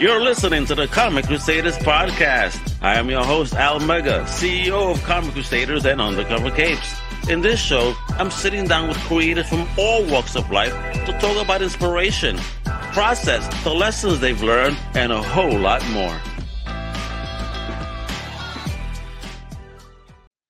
You're listening to the Comic Crusaders podcast. I am your host, Al Mega, CEO of Comic Crusaders and Undercover Capes. In this show, I'm sitting down with creators from all walks of life to talk about inspiration, process, the lessons they've learned, and a whole lot more.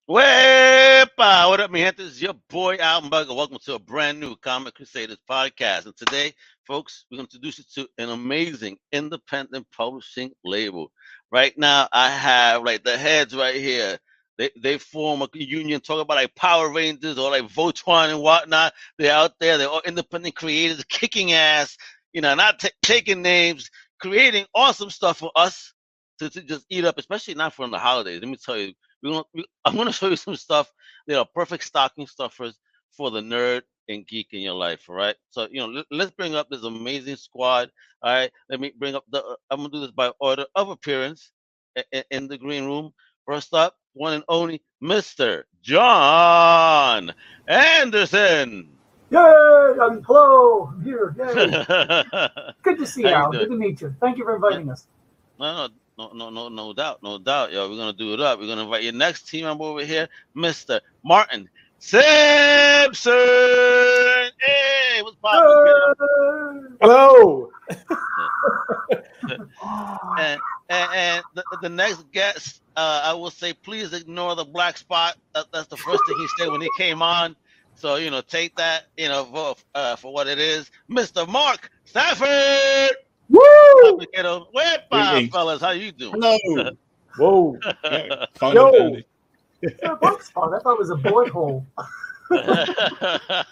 Wepa! What up, mi gente? It's your boy Al Mega. Welcome to a brand new Comic Crusaders podcast. And today, folks, we're going to introduce you to an amazing independent publishing label. Right now, I have like the heads right here. They, they form a union, talk about like Power Rangers or like Voltron and whatnot. They're out there. They're all independent creators, kicking ass. You know, not t- taking names, creating awesome stuff for us to, to just eat up, especially not for the holidays. Let me tell you, we I'm going to show you some stuff that are perfect stocking stuffers for the nerd and geek in your life. All right. So you know, let, let's bring up this amazing squad. All right. Let me bring up the. Uh, I'm gonna do this by order of appearance in, in the green room. First up, one and only Mr. John Anderson. Yay! Um, hello, I'm here. Yay. Good to see you, Al. Good to meet you. Thank you for inviting us. No, no, no, no, no, no doubt, no doubt, yo. We're gonna do it up. We're gonna invite your next team member over here, Mr. Martin Simpson. Hey, what's poppin'? Hello. And, and, and the, the next guest, uh, I will say, please ignore the black spot. That, that's the first thing he said when he came on. So you know, take that, you know, for, uh, for what it is, Mr. Mark Stafford. Woo! Kiddo. Where Greetings. fellas? How you doing? Hello. Whoa. Yeah, Yo. Of dandy. A box spot. I thought it was a bullet hole.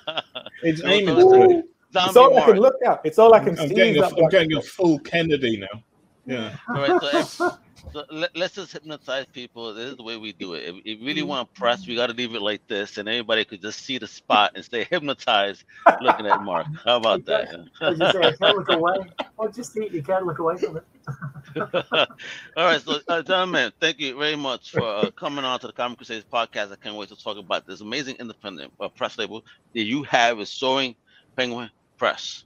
It's Yo, aiming so- to. It's Zombie all I can look at. It's all I can I'm see. getting, is that i'm getting a full Kennedy now. Yeah. All right, so, if- so let, us just hypnotize people. This is the way we do it. If if you really want to press, we got to leave it like this, and everybody could just see the spot and stay hypnotized looking at Mark. How about that? As you say, I can't look away. Well, just eat. You can't look away from it. All right, so uh, gentlemen, thank you very much for uh, coming on to the Comic Crusaders podcast. I can't wait to talk about this amazing independent uh, press label that you have is Soaring Penguin Press.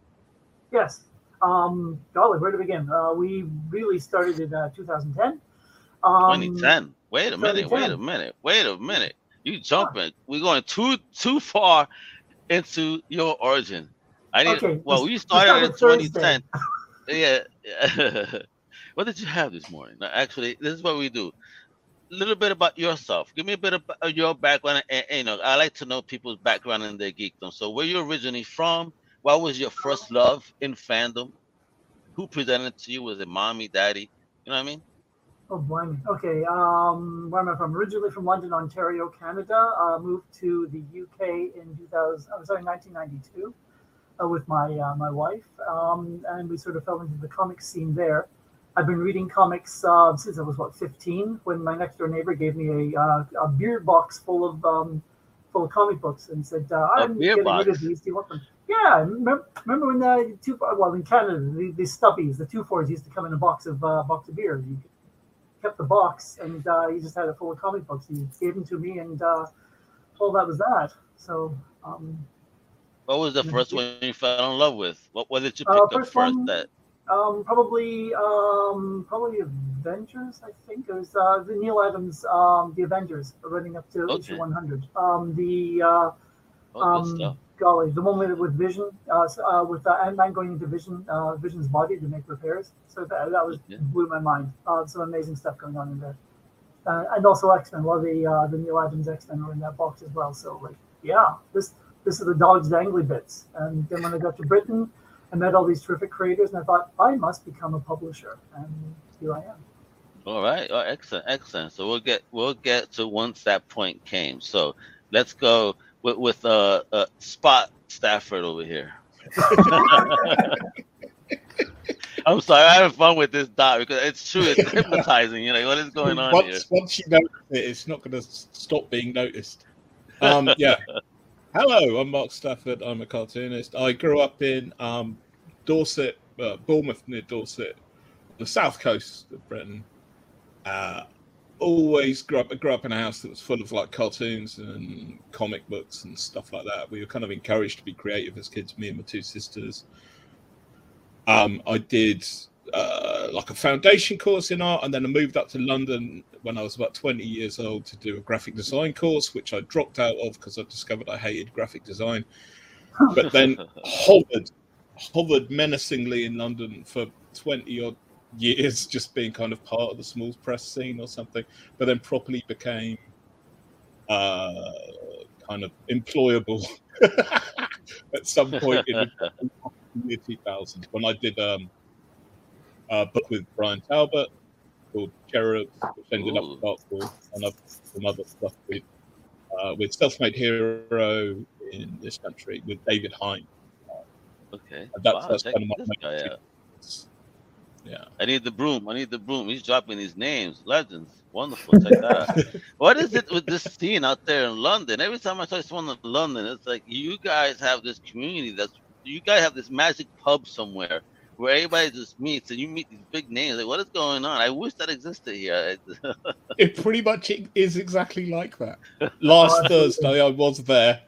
Yes. Um, golly, where to begin? Uh, we really started in uh, 2010. Um, 2010. Wait a minute. Wait a minute. Wait a minute. You jumping? We're going too too far into your origin. I need. Okay, well, we started in start with Thursday. 2010. Yeah. what did you have this morning? Actually, this is what we do. A little bit about yourself. Give me a bit of of your background. And, and, you know, I like to know people's background and their geekdom. So, where you originally from? What was your first love in fandom? Who presented to you? Was it mommy, daddy? You know what I mean? Oh, boy. Okay. Um, where am I from? Originally from London, Ontario, Canada. Uh, moved to the UK in 2000. I'm sorry, 1992, uh, with my uh, my wife, um, and we sort of fell into the comic scene there. I've been reading comics uh, since I was what 15, when my next door neighbor gave me a uh, a beer box full of um, full of comic books and said, uh, "I'm getting rid box? of these. Do you want them?" Yeah, remember, remember when the two well in Canada the, the stubbies, the two fours used to come in a box of uh, box of beer. You kept the box and uh, he just had it full of comic books. He gave them to me and uh, well, that was that. So um, What was the first one you fell in love with? What, was it you Uh, pick up first first? one- That um, probably um, probably Avengers. I think it was uh, the Neal Adams, um, the Avengers, running up to Okay. issue 100. Um, the uh, oh, good um, stuff. golly, the one with, Vision, uh, uh, with uh, Ant-Man going into Vision, uh, Vision's body to make repairs. So that, that was Yeah. blew my mind. Uh, some amazing stuff going on in there, uh, and also X-Men. A lot of the uh, the Neal Adams X-Men were in that box as well. So like, yeah, this this is the dog's dangly bits. And then when I got to Britain, I met all these terrific creators, and I thought I must become a publisher, and here I am. All right. Oh, excellent, excellent. So we'll get we'll get to once that point came. So let's go with with uh, uh Spot Stafford over here. I'm sorry, I'm having fun with this dot because it's true. It's hypnotizing. You know what is going on here? once, once you notice it, it's not going to stop being noticed. Um, yeah. Hello, I'm Mark Stafford. I'm a cartoonist. I grew up in um, Dorset, uh, Bournemouth near Dorset, the south coast of Britain. Uh, always grew up, grew up in a house that was full of like cartoons and comic books and stuff like that. We were kind of encouraged to be creative as kids, me and my two sisters. Um, I did uh, like a foundation course in art, and then I moved up to London when I was about 20 years old to do a graphic design course, which I dropped out of because I discovered I hated graphic design. But then hovered, hovered menacingly in London for 20 odd years, just being kind of part of the small press scene or something. But then properly became uh, kind of employable at some point in the year 2000 when I did um, a book with Bryan Talbot called Cherubs, which ended Ooh. up Dark Horse, and I've some other stuff with uh, with SelfMadeHero in this country with David Hine. Okay. And that's, Wow, that's kind of my guy out. Yeah. I need the broom. I need the broom. He's dropping these names, legends. Wonderful. Check that out. What is it with this scene out there in London? Every time I to someone in London, it's like you guys have this community that's you guys have this magic pub somewhere where everybody just meets and you meet these big names. Like, what is going on? I wish that existed here. It pretty much is exactly like that. Last Thursday, I was there.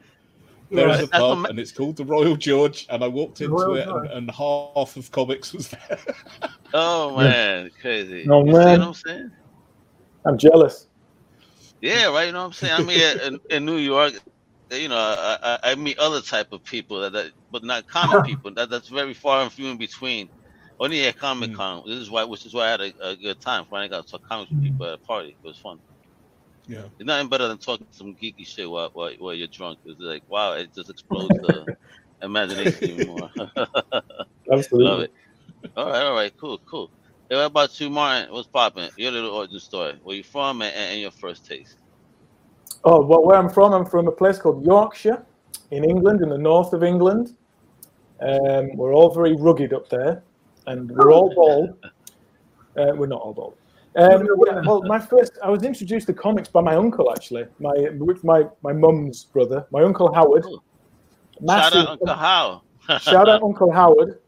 There is Right. a That's pub, ama- and it's called the Royal George. And I walked into Royal it, and, and half of comics was there. oh man, crazy. Oh, You see man. what I'm saying? I'm jealous. Yeah, right. You know what I'm saying? I mean, in, in New York, you know, I, I, I meet other type of people that, that but not comic people. That that's very far and few in between. Only at Comic hmm. Con. This is why, which is why I had a, a good time. Finally got to talk comics with people at a party. It was fun. Yeah. It's nothing better than talking some geeky shit while while, while you're drunk. It's like wow, it just explodes the imagination even more. Absolutely. Love it. All right, all right, cool, cool. Hey, what about you, Martin? What's popping? Your little origin story. Where you from and, and your first taste? Oh, well, where I'm from, I'm from a place called Yorkshire in England, in the north of England. Um, we're all very rugged up there, and we're all bald. Uh, we're not all bald. Um, well, my first, I was introduced to comics by my uncle, actually, my with my my mum's brother, my uncle Howard. Cool. Shout out Uncle How. shout out Uncle Howard.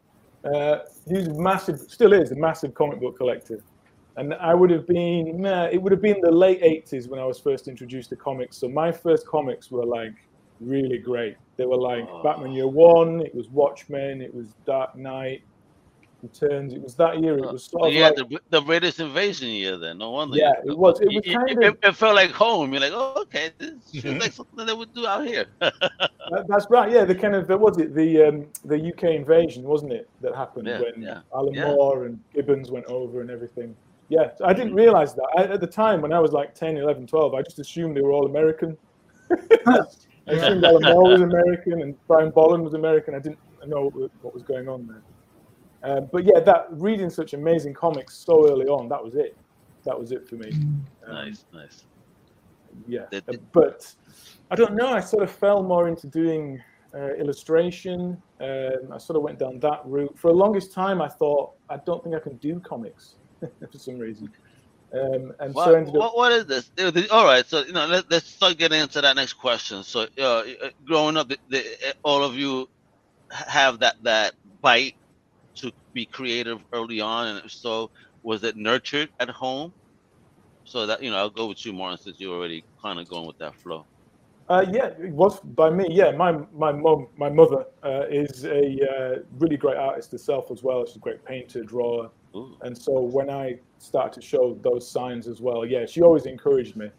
Uh, he's massive, still is a massive comic book collector. And I would have been, nah, it would have been the late 80s when I was first introduced to comics. So my first comics were like really great. They were like Oh. Batman Year One, it was Watchmen, it was Dark Knight, Returns. It was that year. It uh, was sort of had like, the the British invasion year then. No wonder. yeah, it was. It was you- kind it, of. it felt like home. You're like, oh, okay, this feels mm-hmm. like something they would do out here. That- That's right. Yeah, the kind of what was it the um, the UK invasion, wasn't it? That happened Yeah, when yeah, Alan yeah. Moore and Gibbons went over and everything. Yeah, I didn't mm. realize that I, at the time when I was like 10, 11, 12. I just assumed they were all American. I assumed Alan Moore was American and Brian Bolland was American. I didn't know what, what was going on there. Um, but yeah, that reading such amazing comics so early on, that was it. That was it for me. Um, nice, nice. yeah Did- uh, but i don't know i sort of fell more into doing uh, illustration um, i sort of went down that route for the longest time i thought i don't think i can do comics for some reason um, and so I What, ended up what, what is this? Uh, All right, so you know, let, let's start getting into that next question. So, uh, uh, growing up, the, the, all of you have that that bite to be creative early on, and so was it nurtured at home? So that you know, I'll go with you, Martin, since you're already kind of going with that flow. Uh, yeah, it was by me. Yeah, my my mom, my mother uh, is a uh, really great artist herself as well. She's a great painter, drawer, Ooh. and so when I started to show those signs as well, yeah, she always encouraged me.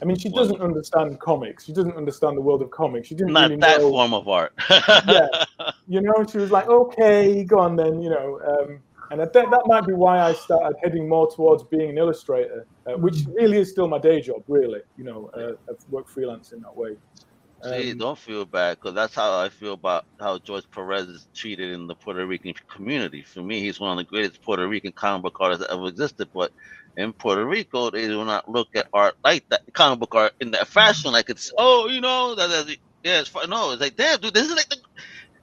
I mean, she doesn't understand comics. She doesn't understand the world of comics. She didn't Not really that know. form of art. Yeah. you know, she was like, okay, go on then, you know. Um, and I think that might be why I started heading more towards being an illustrator, uh, which really is still my day job, really. You know, uh, I've worked freelance in that way. See, Um, don't feel bad because that's how I feel about how George Perez is treated in the Puerto Rican community. For me, he's one of the greatest Puerto Rican comic book artists that ever existed. But in Puerto Rico, they do not look at art like that, comic book art in that fashion. Like it's oh, you know, that, that yeah, it's fun. no, it's like damn, dude, this is like the,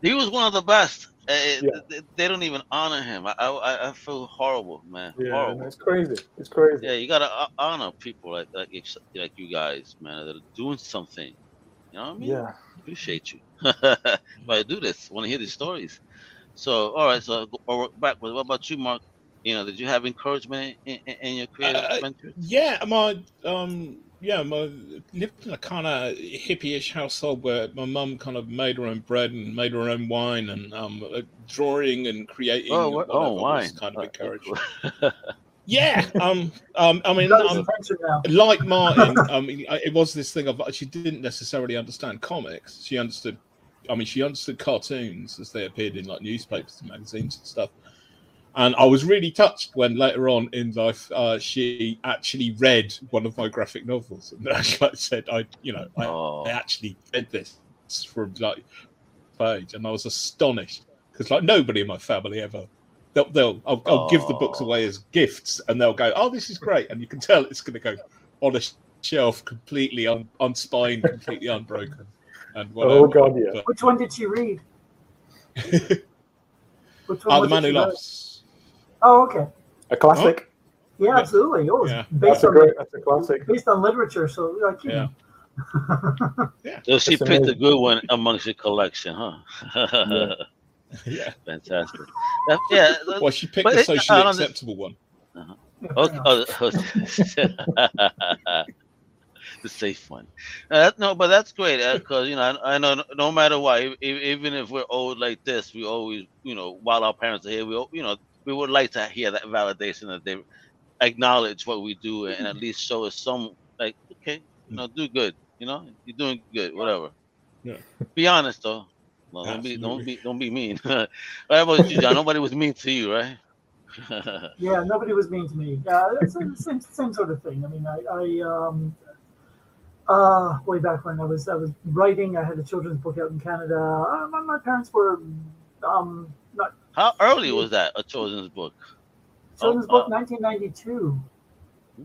he was one of the best. Uh, Yeah. they, they don't even honor him. I I, I feel horrible, man. yeah, horrible. it's crazy. It's crazy. Yeah, you gotta honor people like like like you guys, man, that are doing something. You know what I mean? Yeah. Appreciate you. but I do this. Want to hear these stories. So, all right. So, go- or back. What about you, Mark? You know, did you have encouragement in, in, in your creative Uh, ventures? Yeah, my um, yeah, my lived in a kind of hippie-ish household where my mum kind of made her own bread and made her own wine and um, uh, drawing and creating. Oh, and what, oh, whatever wine. was kind of Uh, encouraged. Yeah, um, um, I mean, um, like Martin, I mean, it was this thing of she didn't necessarily understand comics. She understood, I mean, she understood cartoons as they appeared in like newspapers and magazines and stuff. And I was really touched when later on in life uh, she actually read one of my graphic novels and like I said, I, you know, I, Oh. I actually read this from like page, and I was astonished because like nobody in my family ever. They'll, they'll I'll, I'll give the books Oh. away as gifts, and they'll go, "Oh, this is great," and you can tell it's going to go on a shelf completely un, unspined, completely unbroken, and whatever. Oh, God, yeah. But, Which one did she read? Which oh, was the man who she read? loves. Oh, okay. A classic. Yeah, Yeah. absolutely. Oh, it's Yeah. based That's a on great. That's a classic. based on literature. So like, you Yeah. know. So she That's picked a good one amongst your collection, huh? Yeah. yeah. Fantastic. That- yeah. that- Well, she picked But the socially I don't- acceptable one. Okay. Oh, oh, the safe one. Uh, no, but that's great because you know I, I know no- no matter what, even if we're old like this, we always you know while our parents are here, we you know we would like to hear that validation that they acknowledge what we do and at least show us some like okay, you know, do good. You know, you're doing good. Whatever. Yeah. Be honest though. No, don't be don't be don't be mean. what about you, John? Nobody was mean to you, right? Yeah, nobody was mean to me. Yeah, it's the same, same sort of thing. I mean, I, I um, uh, way back when I was I was writing, I had a children's book out in Canada. Uh, my, my parents were um, not How early was that? A children's book. children's Oh, book, 1992.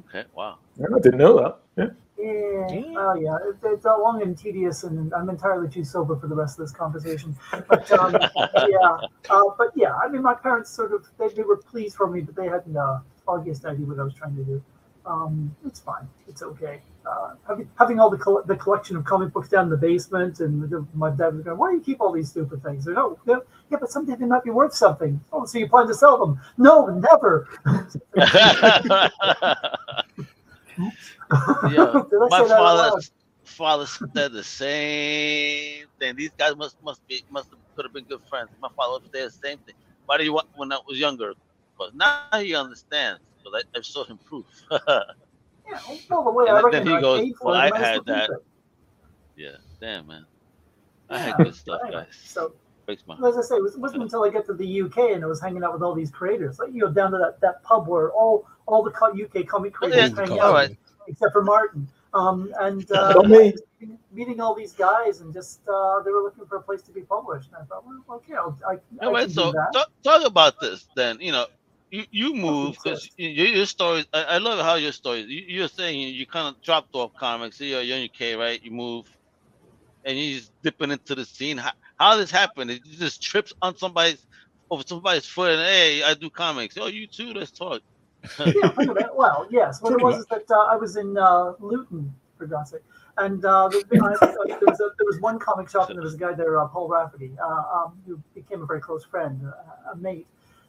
Okay, wow. Yeah, I didn't know that. Yeah. Yeah, Yeah. oh yeah, it, it's uh, long and tedious, and I'm entirely too sober for the rest of this conversation. But um, yeah, uh, but yeah, I mean, my parents sort of they, they were pleased for me, but they hadn't uh, foggiest idea what I was trying to do. Um, it's fine, it's okay. Uh, having, having all the coll- the collection of comic books down in the basement, and the, my dad was going, "Why do you keep all these stupid things?" They're, no, yeah, but someday they might be worth something. Oh, so you plan to sell them? No, never. Yeah, my say that out father father said the same thing. These guys must must be must have could have been good friends. My father the same thing. Why do you want when I was younger? Because now he understands. So I, I showed him proof. Yeah, well, the way And I then he I goes, paid for "Well, it, I had that." it. yeah, damn man. I had good stuff, anyway, guys. So, Breaks my as I say, it, was, it wasn't until I got to the UK and I was hanging out with all these creators, like you know, down to that, that pub where all all the UK comic creators yeah, hang out, right. except for Martin. Um, and uh, meeting, meeting all these guys, and just uh, they were looking for a place to be published. And I thought, well, okay, I'll, I, I All right, can so do that. talk, talk about this then. You know, you, you move because your, your stories. I, I love how your stories. You, you're saying you, you kind of dropped off comics. You're, you're in the UK, right? You move, and you're just dipping into the scene. How, how this happened? It just trips on somebody's over somebody's foot, and hey, I do comics. Oh, you too. Let's talk. yeah. Well, yes. What it was is that uh, I was in uh, Luton, for God's sake, and uh, the, I, uh, there, was a, there was one comic shop, and there was a guy there, uh, Paul Rafferty, uh, um, who became a very close friend, uh, a mate.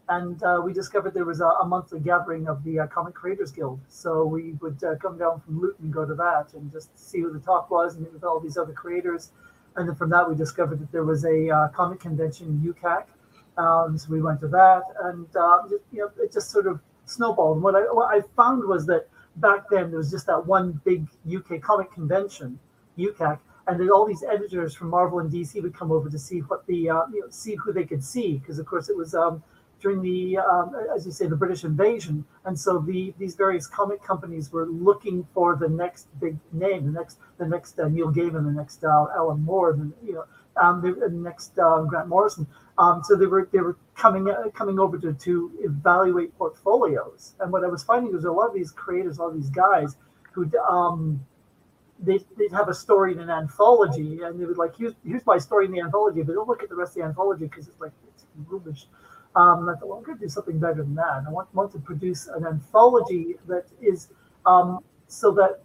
And uh, we discovered there was a, a monthly gathering of the uh, Comic Creators Guild. So we would uh, come down from Luton and go to that and just see what the talk was and meet with all these other creators. And then from that, we discovered that there was a uh, comic convention in UKCAC. Um, so we went to that, and just, you know, it just sort of snowballed. And what I what I found was that back then there was just that one big UK comic convention, UKCAC, and then all these editors from Marvel and DC would come over to see what the uh, you know see who they could see because of course it was um, during the um, as you say the British invasion, and so the these various comic companies were looking for the next big name, the next the next uh, Neil Gaiman, the next uh, Alan Moore, the you know um, the, next um, Grant Morrison. Um, so they were they were coming uh, coming over to, to evaluate portfolios. And what I was finding was a lot of these creators, a lot of these guys who um, they they'd have a story in an anthology, and they would like here's here's my story in the anthology, but don't look at the rest of the anthology because it's like it's rubbish. Um, I thought, well, I'm going to do something better than that. I want want to produce an anthology that is um, so that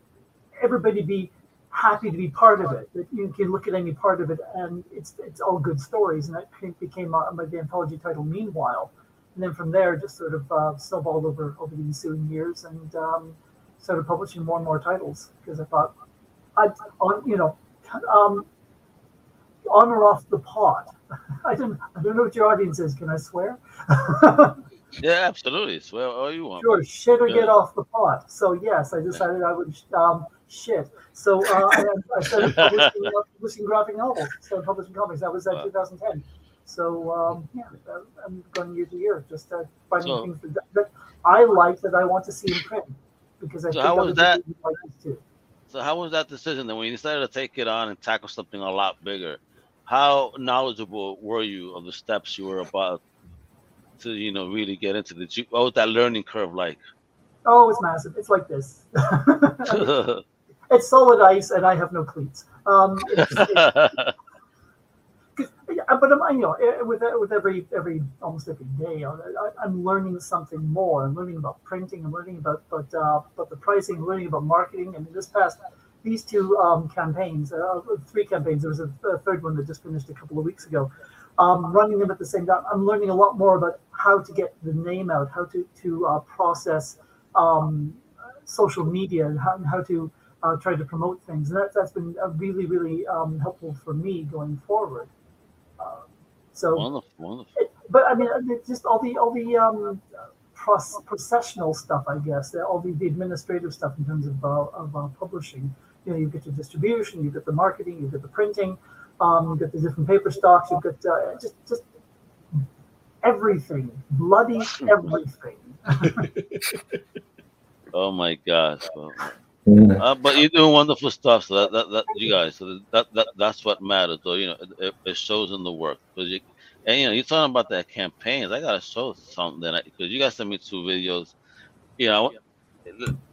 everybody be happy to be part of it. That you can look at any part of it, and it's it's all good stories. And that became uh, the anthology title. Meanwhile, and then from there, just sort of uh, snowballed over over the ensuing years, and um, started publishing more and more titles because I thought, I on you know, um, on or off the pot. I don't I don't know what your audience is. Can I swear? Yeah, absolutely. Swear all you want. Sure, shit or Yeah. get off the pot. So yes, I decided I would um, shit. So uh, I, I started publishing, uh, publishing graphic novels, started publishing comics. That was uh, Wow. 2010. So um, yeah, I'm going year to year, just uh, finding So- things that, that I like that I want to see in print because I So think how was that? like this too. So how was that decision then when you decided to take it on and tackle something a lot bigger? How knowledgeable were you of the steps you were about to, you know, really get into the what was that learning curve like? Oh, it's massive. It's like this. it's solid ice, and I have no cleats. Um, it's, it's, Yeah, but I'm, you know, eh, with with every every almost every day, I, I- I'm learning something more. I'm learning about printing. I'm learning about but uh, but the pricing. I'm learning about marketing. And this past these two um, campaigns, uh, three campaigns. There was a, a third one that just finished a couple of weeks ago. Um, running them at the same time, I'm learning a lot more about how to get the name out, how to to uh, process um, social media, and how, and how to uh, try to promote things. And that, that's been uh, really really um, helpful for me going forward. Uh, so wonderful, wonderful. it, but I mean, uh, just all the all the pros- processional stuff, I guess, all the, the administrative stuff in terms of uh, of uh, publishing. You know, you get your distribution, you get the marketing, you get the printing, um, you get the different paper stocks, you get uh, just just everything, bloody everything. Oh my gosh. Well. Uh, but you're doing wonderful stuff. So that, that, that you guys, so that, that that's what matters. So you know, it, it, it shows in the work because you, and you know, you're talking about that campaigns. I gotta show something because you guys sent me two videos. You know,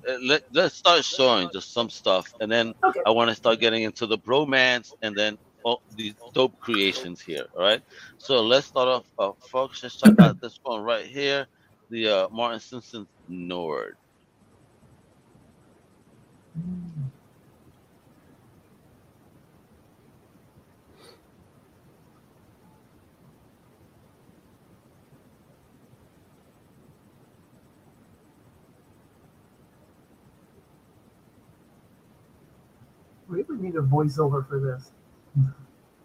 let, let, let's start showing just some stuff, and then Okay. I want to start getting into the bromance, and then all these dope creations here. All right. So let's start off, uh, folks. Let's check out this one right here, the uh, Martin Simpson Nord. We would need a voiceover for this.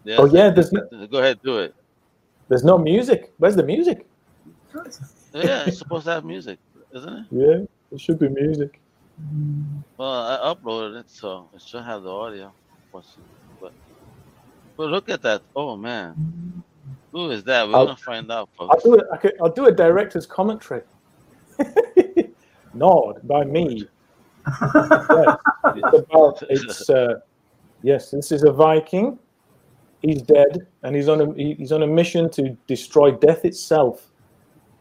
Yeah, Oh yeah, there's no, uh, Go ahead, do it. there's no music. Where's the music? Yeah, it's supposed to have music, isn't it? Yeah, it should be music. Well, I uploaded it, so it should have the audio. But, but look at that. Oh man, who is that? We're I'll- gonna find out, I'll do it. I could, I'll do a director's commentary. Nod by me. Yes, it's about it's. Uh, yes, this is a Viking. He's dead, and he's on a he's on a mission to destroy death itself.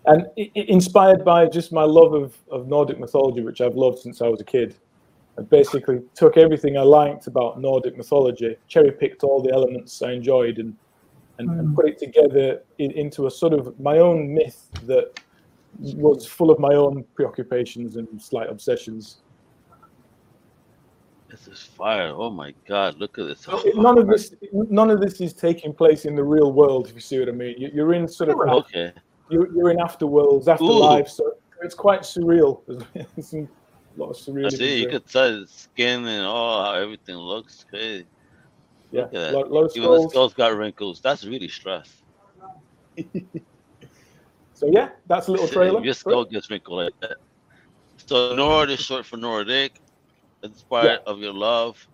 And i- i- inspired by just my love of, of Nordic mythology, which I've loved since I was a kid, I basically took everything I liked about Nordic mythology, cherry picked all the elements I enjoyed, and and, and Mm. put it together in, into a sort of my own myth that was full of my own preoccupations and slight obsessions. This is fire. Oh my God, look at this. None of this, none of this is taking place in the real world. If you see what I mean, You- you're in sort of Okay. you're, you're in afterworlds, afterlife, so it's quite surreal. There's a lot of I surreal. see. You could tell the skin and all how everything looks. Crazy. yeah, Look at that. lot, lot Even the skulls. skull's got wrinkles. That's really stress. So yeah, that's a little trailer. Your skull gets wrinkled like that. So Nord is short for Nordic, inspired of your love.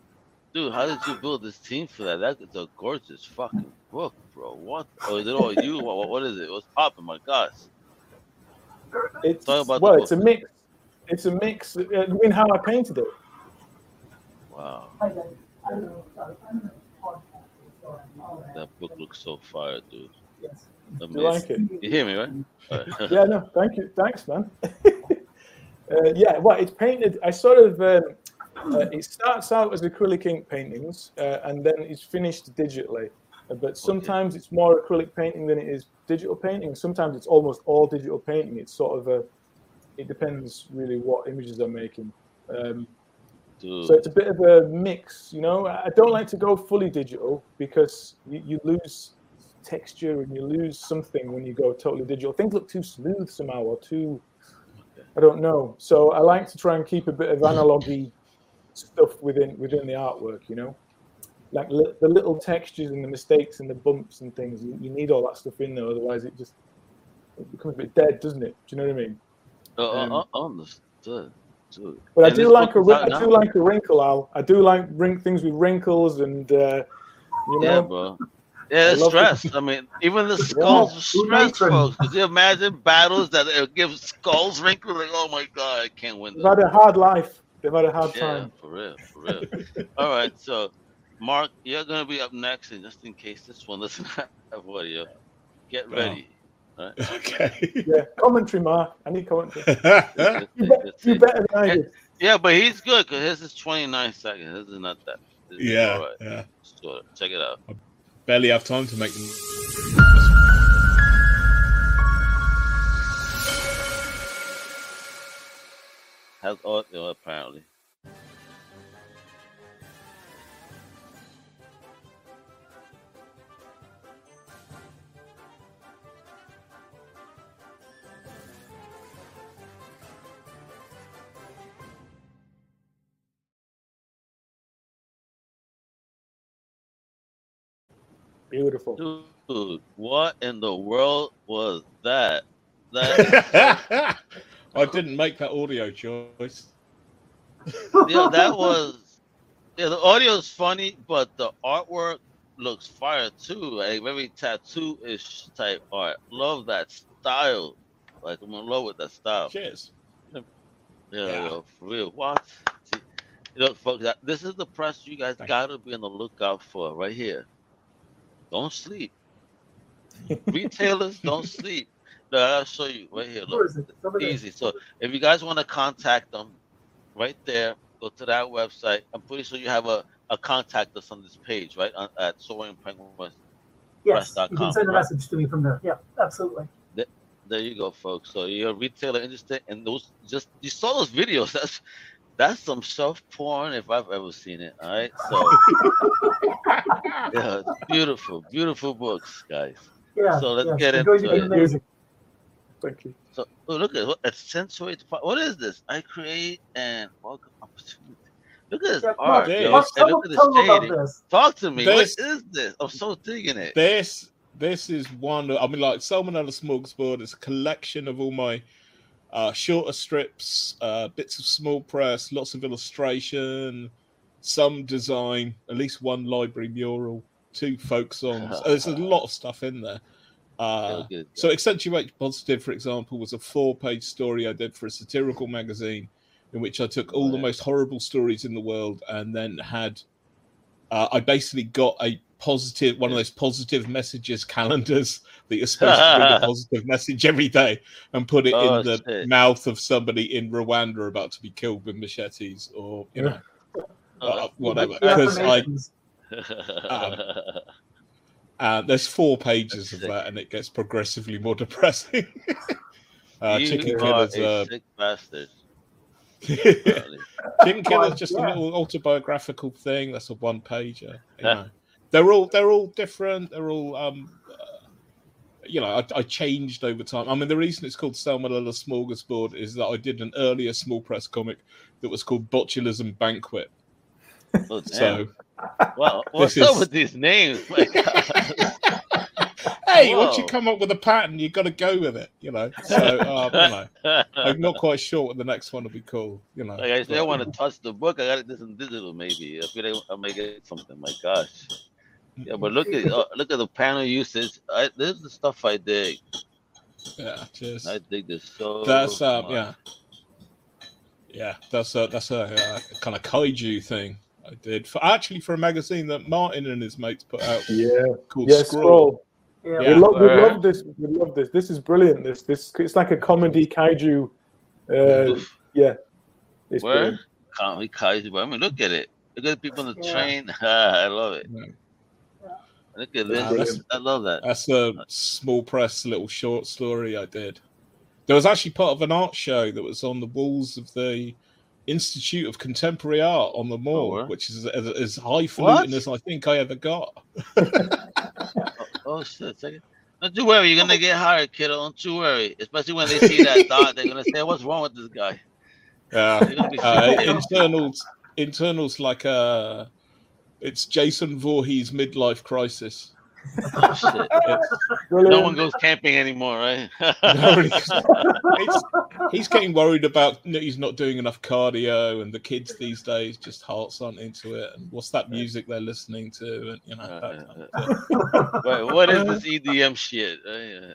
Dude, how did you build this team for that? That's a gorgeous fucking book, bro. What? Or is it all you? What, what is it? What's popping? My gosh. It's, Talk about well, book. it's a mix. It's a mix. I mean, how I painted it. Wow. I don't- I don't know. I don't know. All right. That book looks so fire, dude. Yes. Do you like it? You hear me, right? All right. yeah, no, thank you, thanks, man. uh, yeah, well, it's painted. I sort of um, uh, it starts out as acrylic ink paintings, uh, and then it's finished digitally. Uh, but sometimes it's more acrylic painting than it is digital painting. Sometimes it's almost all digital painting. It's sort of a. It depends really what images I'm making. Um, so it's a bit of a mix, you know. I don't like to go fully digital because you, you lose texture and you lose something when you go totally digital. Things look too smooth somehow or too, I don't know. So I like to try and keep a bit of analogy stuff within within the artwork, you know, like li- the little textures and the mistakes and the bumps and things. You, you need all that stuff in there, otherwise it just it becomes a bit dead, doesn't it? Do you know what I mean? Uh, Um, uh, uh, understood. Dude. But I do like book a is I do like a wrinkle, Al. I do like wrink things with wrinkles and uh, you Yeah, know. bro. Yeah, it's love it. stress. I mean, even the skulls are Who stress, folks. Could you imagine battles that uh, give skulls wrinkles? Like, oh my god, I can't win They've had a hard life. They've had a hard Yeah, time. for real, for real. All right, so Mark, you're gonna be up next, and just in case this one doesn't have audio, get Oh. ready. Okay. Yeah, commentary, Mark. I need commentary. You, see, bet, you better than I did. Yeah, but he's good because his is 29 seconds. His is not that. This is yeah, all right. yeah. So check it out. I Barely have time to make them. Has audio apparently. Beautiful. Dude, what in the world was that? That I didn't make that audio choice. yeah, that was yeah. The audio is funny, but the artwork looks fire too. Like very tattoo-ish type art. Love that style. Like I'm in love with that style. Cheers. Yeah, Yeah. yo, for real. What? See, you know, folks, that, this is the press you guys Thank gotta be on the lookout for right here. Don't sleep. Retailers don't sleep. I'll show you right here. Look, is it? It's over there. easy. So if you guys want to contact them, right there, go to that website. I'm pretty sure you have a, a contact us on this page, right? On, at Soaring Penguin. Yes, you can send a message to me from there. Yeah, absolutely. There you go, folks. So you're a retailer interested in those just you saw those videos. That's that's some self porn if I've ever seen it. All right. So yeah, beautiful, beautiful books, guys. Yeah. So let's yes, get into it. amazing. Thank you. So oh, look at what accentuate. the What is this? I create and welcome opportunity. Look at this Yeah, art, Mark, yo. Mark, And look at this them shading. this. Talk to me. This- what is this? I'm so digging it. This this is one. I mean, like Salmonella Smorgasbord is a collection of all my uh, shorter strips, uh, bits of small press, lots of illustration, some design, at least one library mural, two folk songs. There's a lot of stuff in there. Uh, good. so Accentuate Positive, for example, was a four-page story I did for a satirical magazine, in which I took all the Right. most horrible stories in the world and then had. Uh, I basically got a positive, one of those positive messages calendars that you're supposed to read a positive message every day, and put it Oh, in the shit. mouth of somebody in Rwanda about to be killed with machetes, or you know, Oh, uh, whatever. Because I affirmations. Uh, there's four pages of that, and it gets progressively more depressing. uh, you Chicken are Killer's a uh, sick bastard. Chicken Well, Killer's just yeah. a little autobiographical thing. That's a one pager. You Yeah. know. They're all they're all different. They're all um, uh, you know. I, I changed over time. I mean, the reason it's called Salmonella Smorgasbord is that I did an earlier small press comic that was called Botulism Banquet. Oh. So Wow, what's up is- with these names? My God. hey, once you come up with a pattern, you've got to go with it. You know. So uh, you know. I'm not quite sure what the next one will be called. You know, like I still but- want to touch the book. I got it this in digital, maybe. If it ain't, I'll make it something. My gosh. Yeah, but look at uh, look at the panel usage. I, this is the stuff I dig. yeah, cheers. I dig this so. That's um, much. yeah, yeah. That's a that's a, uh kind of kaiju thing I did for actually for a magazine that Martin and his mates put out Yeah. called Yeah, Scroll. scroll. Yeah. Yeah. We, love, we Where? love this. We love this. This is brilliant. This this it's like a comedy kaiju. Uh, yeah. It's Where? brilliant. Comedy kaiju. but I mean, look at it. Look at the people on the Yeah. train. I love it. Yeah. Look at Yeah, this. that's- I love that. That's a small press little short story I did. There was actually part of an art show that was on the walls of the Institute of Contemporary Art on the mall, where? which is as, as highfalutin as I think I ever got. Oh, Oh shit! Don't you worry, you're gonna get hired, kiddo. Don't you worry. Especially when they see that dot, they're gonna say, "What's wrong with this guy?" Yeah. They're gonna be Uh, internals, internals like uh it's Jason Voorhees midlife crisis. Oh, shit. No one goes camping anymore, right? nobody- it's- he's getting worried about he's not doing enough cardio, and the kids these days just hearts aren't into it. And what's that music they're listening to? And you know, Uh, that kind Wait, what is this EDM shit? Uh,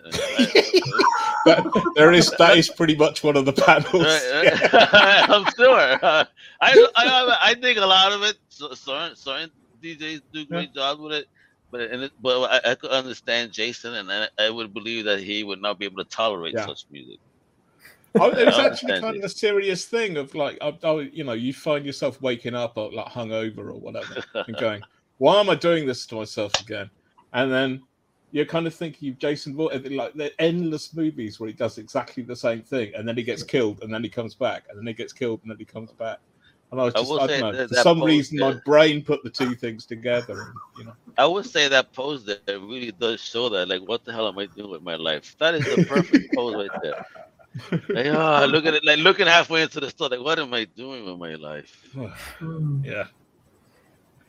uh, that, there is that is pretty much one of the panels. Right, right. I'm sure. Uh, I, I I think a lot of it. so- Certain certain DJs do great jobs with it, but and it, but I, I could understand Jason, and I, I would believe that he would not be able to tolerate Yeah. such music. Oh, it was I actually understand kind of a serious thing of like, I, I, you know, you find yourself waking up or like hungover or whatever, and going, "Why am I doing this to myself again?" And then you're kind of thinking of Jason Voorhees, like the endless movies where he does exactly the same thing, and then he gets killed, and then he comes back, and then he gets killed, and then he comes back. And I was just, will I, say don't know, that- for that some post, reason, my brain put the two things together. And, you know, I would say that pose there really does show that. Like, what the hell am I doing with my life? That is the perfect pose right there. Like, oh, look at it. Like looking halfway into the store. Like, what am I doing with my life? Yeah.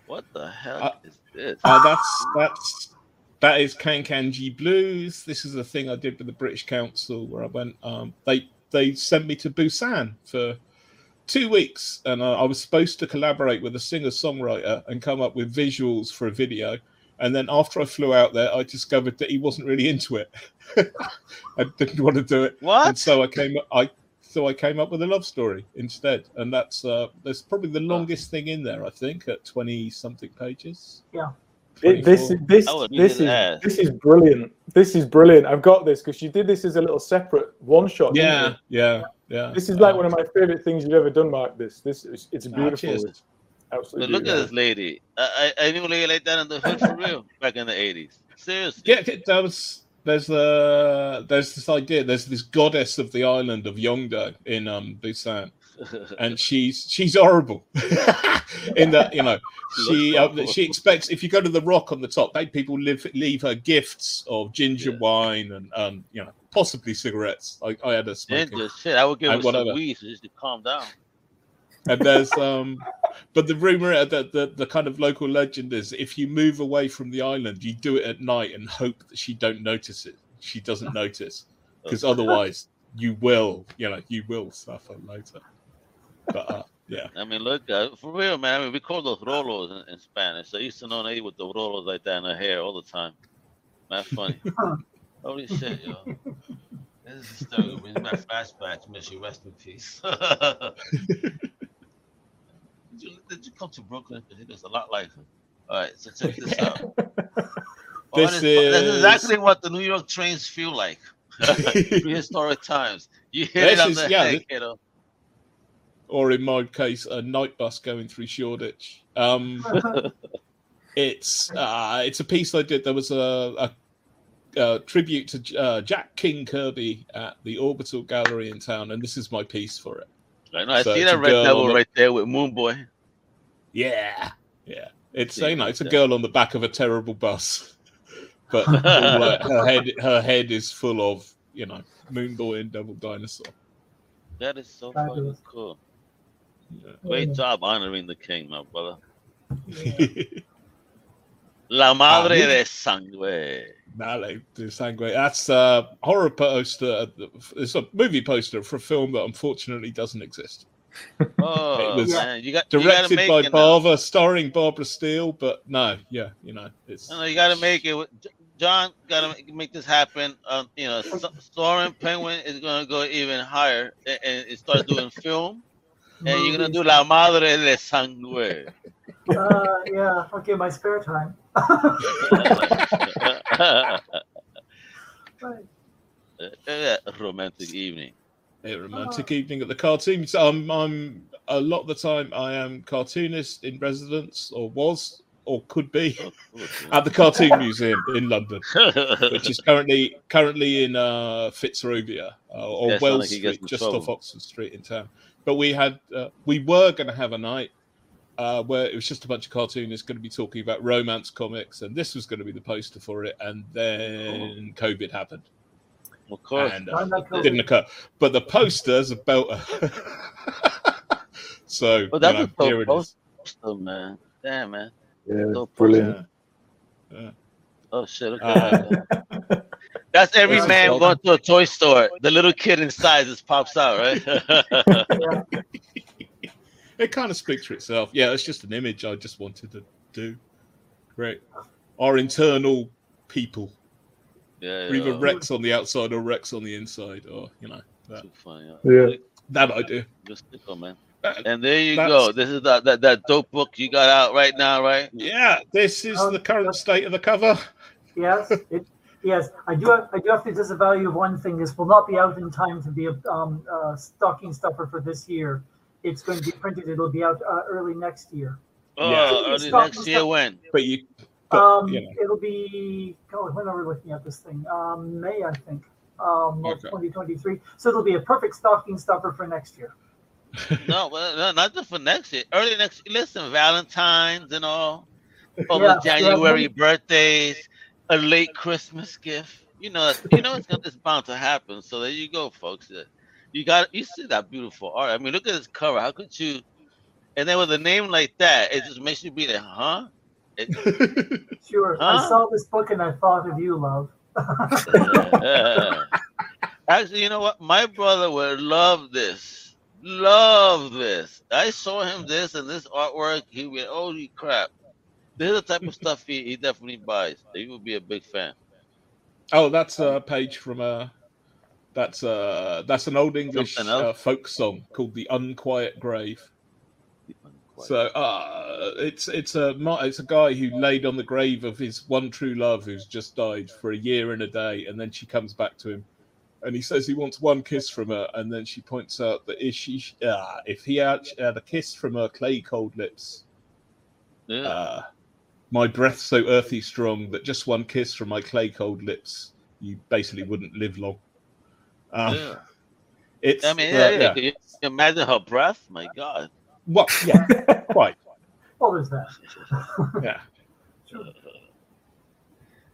What the hell Uh, is this? Uh, that's that's that is Kankanji Blues. This is a thing I did with the British Council where I went. Um, they they sent me to Busan for two weeks, and uh, I was supposed to collaborate with a singer songwriter and come up with visuals for a video. And then after I flew out there, I discovered that he wasn't really into it. I didn't want to do it, and what? so I came. I so I came up with a love story instead, and that's uh, that's probably the longest thing in there. I think at twenty something pages. It- this 24. this I would read this is ass. this is brilliant. This is brilliant. I've got this because you did this as a little separate one shot. Yeah, yeah, yeah. This is like Um, one of my favorite things you've ever done, Mark. This this is it's Ah, beautiful. cheers. it's But absolutely. look at this lady. I, I I knew a lady like that in the hood for real back in the eighties. Seriously. Yeah, there was there's uh there's this idea. There's this goddess of the island of Yeongdo in um Busan, and she's she's horrible. in that you know she uh, she expects if you go to the rock on the top, they people live leave her gifts of ginger Yeah. wine and um you know possibly cigarettes. I, I had a smoking. Ginger shit. I would give her some weed just to calm down. and there's um but the rumor uh, the, the the kind of local legend is if you move away from the island you do it at night and hope that she don't notice it she doesn't notice because otherwise you will you know you will suffer later but uh, yeah I mean, look, uh, for real, man. I mean, we call those rolos in, in Spanish. I used to know a lady with the rolos like that in her hair all the time. That's funny. Holy shit, yo. This is still brings back flashbacks. Miss you, rest in peace. did, you, did you come to Brooklyn? Because it was a lot like her. All right, so check this out. Oh, This this, this is- is exactly what the New York trains feel like. Prehistoric times. You hit This it on is- the yeah, head, this- kiddo. Or in my case a night bus going through shoreditch um it's uh it's a piece i did there was a, a, a tribute to uh, jack king kirby at the orbital gallery in town and this is my piece for it I know. I So see that red devil the- right there with Moon Boy. Yeah, yeah. It's See, you know, it's a girl on the back of a terrible bus, but all, like, her head her head is full of you know Moon Boy and Devil Dinosaur. That is so fucking cool. Great job honoring the king, my brother. Yeah. La madre Ah, de sangue. Nale de Sangue. That's a horror poster. It's a movie poster for a film that unfortunately doesn't exist. Oh it was man, you got Directed make by now. Barbara, starring Barbara Steele, but no, yeah, you know, it's No, you gotta make it. John, gotta make, make this happen. Um, you know, S- Soaring Penguin is gonna go even higher and, and it start doing film. And you're gonna do La Madre de Sangue. Uh, yeah. Okay, my spare time. Right. Uh, romantic evening. a romantic evening at the cartoons. Um, I'm a lot of the time I am cartoonist in residence, or was, or could be at the Cartoon Museum in London, which is currently currently in uh, Fitzrovia uh, or Yeah, Wells like Street, just off Oxford Street in town. But we had uh, we were going to have a night, uh, where it was just a bunch of cartoonists going to be talking about romance comics, and this was going to be the poster for it, and then COVID happened. Of course. And uh, not COVID? didn't occur. But the poster's about. so But that's you a know, dope here it is. poster, man. Damn, man. Yeah, Dope brilliant. Yeah. Oh shit. Okay. That's every Yeah. man going to a toy store. The little kid inside just pops out, right? It kind of speaks for itself. Yeah, it's just an image I just wanted to do. Great. Our internal people, yeah. either yeah. Rex on the outside or Rex on the inside, or you know that, Too funny. Yeah. Yeah. that I do. Just stick on, man. Uh, And there you That's- go. This is that, that that dope book you got out right now, right? Yeah, this is Um, the current state of the cover. Yes, it, yes. I do. Have, I do have to disavow one thing. This will not be out in time to be a um, uh, stocking stuffer for this year. It's going to be printed. It'll be out uh, early next year. Oh, Yeah. early next year when? But you, but, Um, you know, It'll be. God, when are we looking at this thing? Um, May, I think. Um, Okay. 2023. So it'll be a perfect stocking stuffer for next year. No, well, no, not just for next year. Early next. Listen, Valentine's and all. Over Yeah, January yeah. birthdays, a late Christmas gift. You know, you know it's, it's bound to happen. So there you go, folks. Uh, You got you see that beautiful art. I mean, look at this cover. How could you? And then with a name like that, it just makes you be like, huh? Sure. I saw this book and I thought of you, love. Actually, you know what? My brother would love this. Love this. I saw him this and this artwork. He went, holy crap. This is the type of stuff he, he definitely buys. He would be a big fan. oh, that's a page from a. That's a that's an old English uh, folk song called "The Unquiet Grave." So uh, it's it's a it's a guy who laid on the grave of his one true love who's just died for a year and a day, and then she comes back to him, and he says he wants one kiss from her, and then she points out that if she uh, if he had, had a kiss from her clay cold lips, yeah. uh, my breath so earthy strong that just one kiss from my clay cold lips, you basically wouldn't live long. Um, yeah. It's I mean, uh, yeah, yeah. yeah. Can you imagine her breath? My God. Well, yeah, quite, Well, there's that. yeah.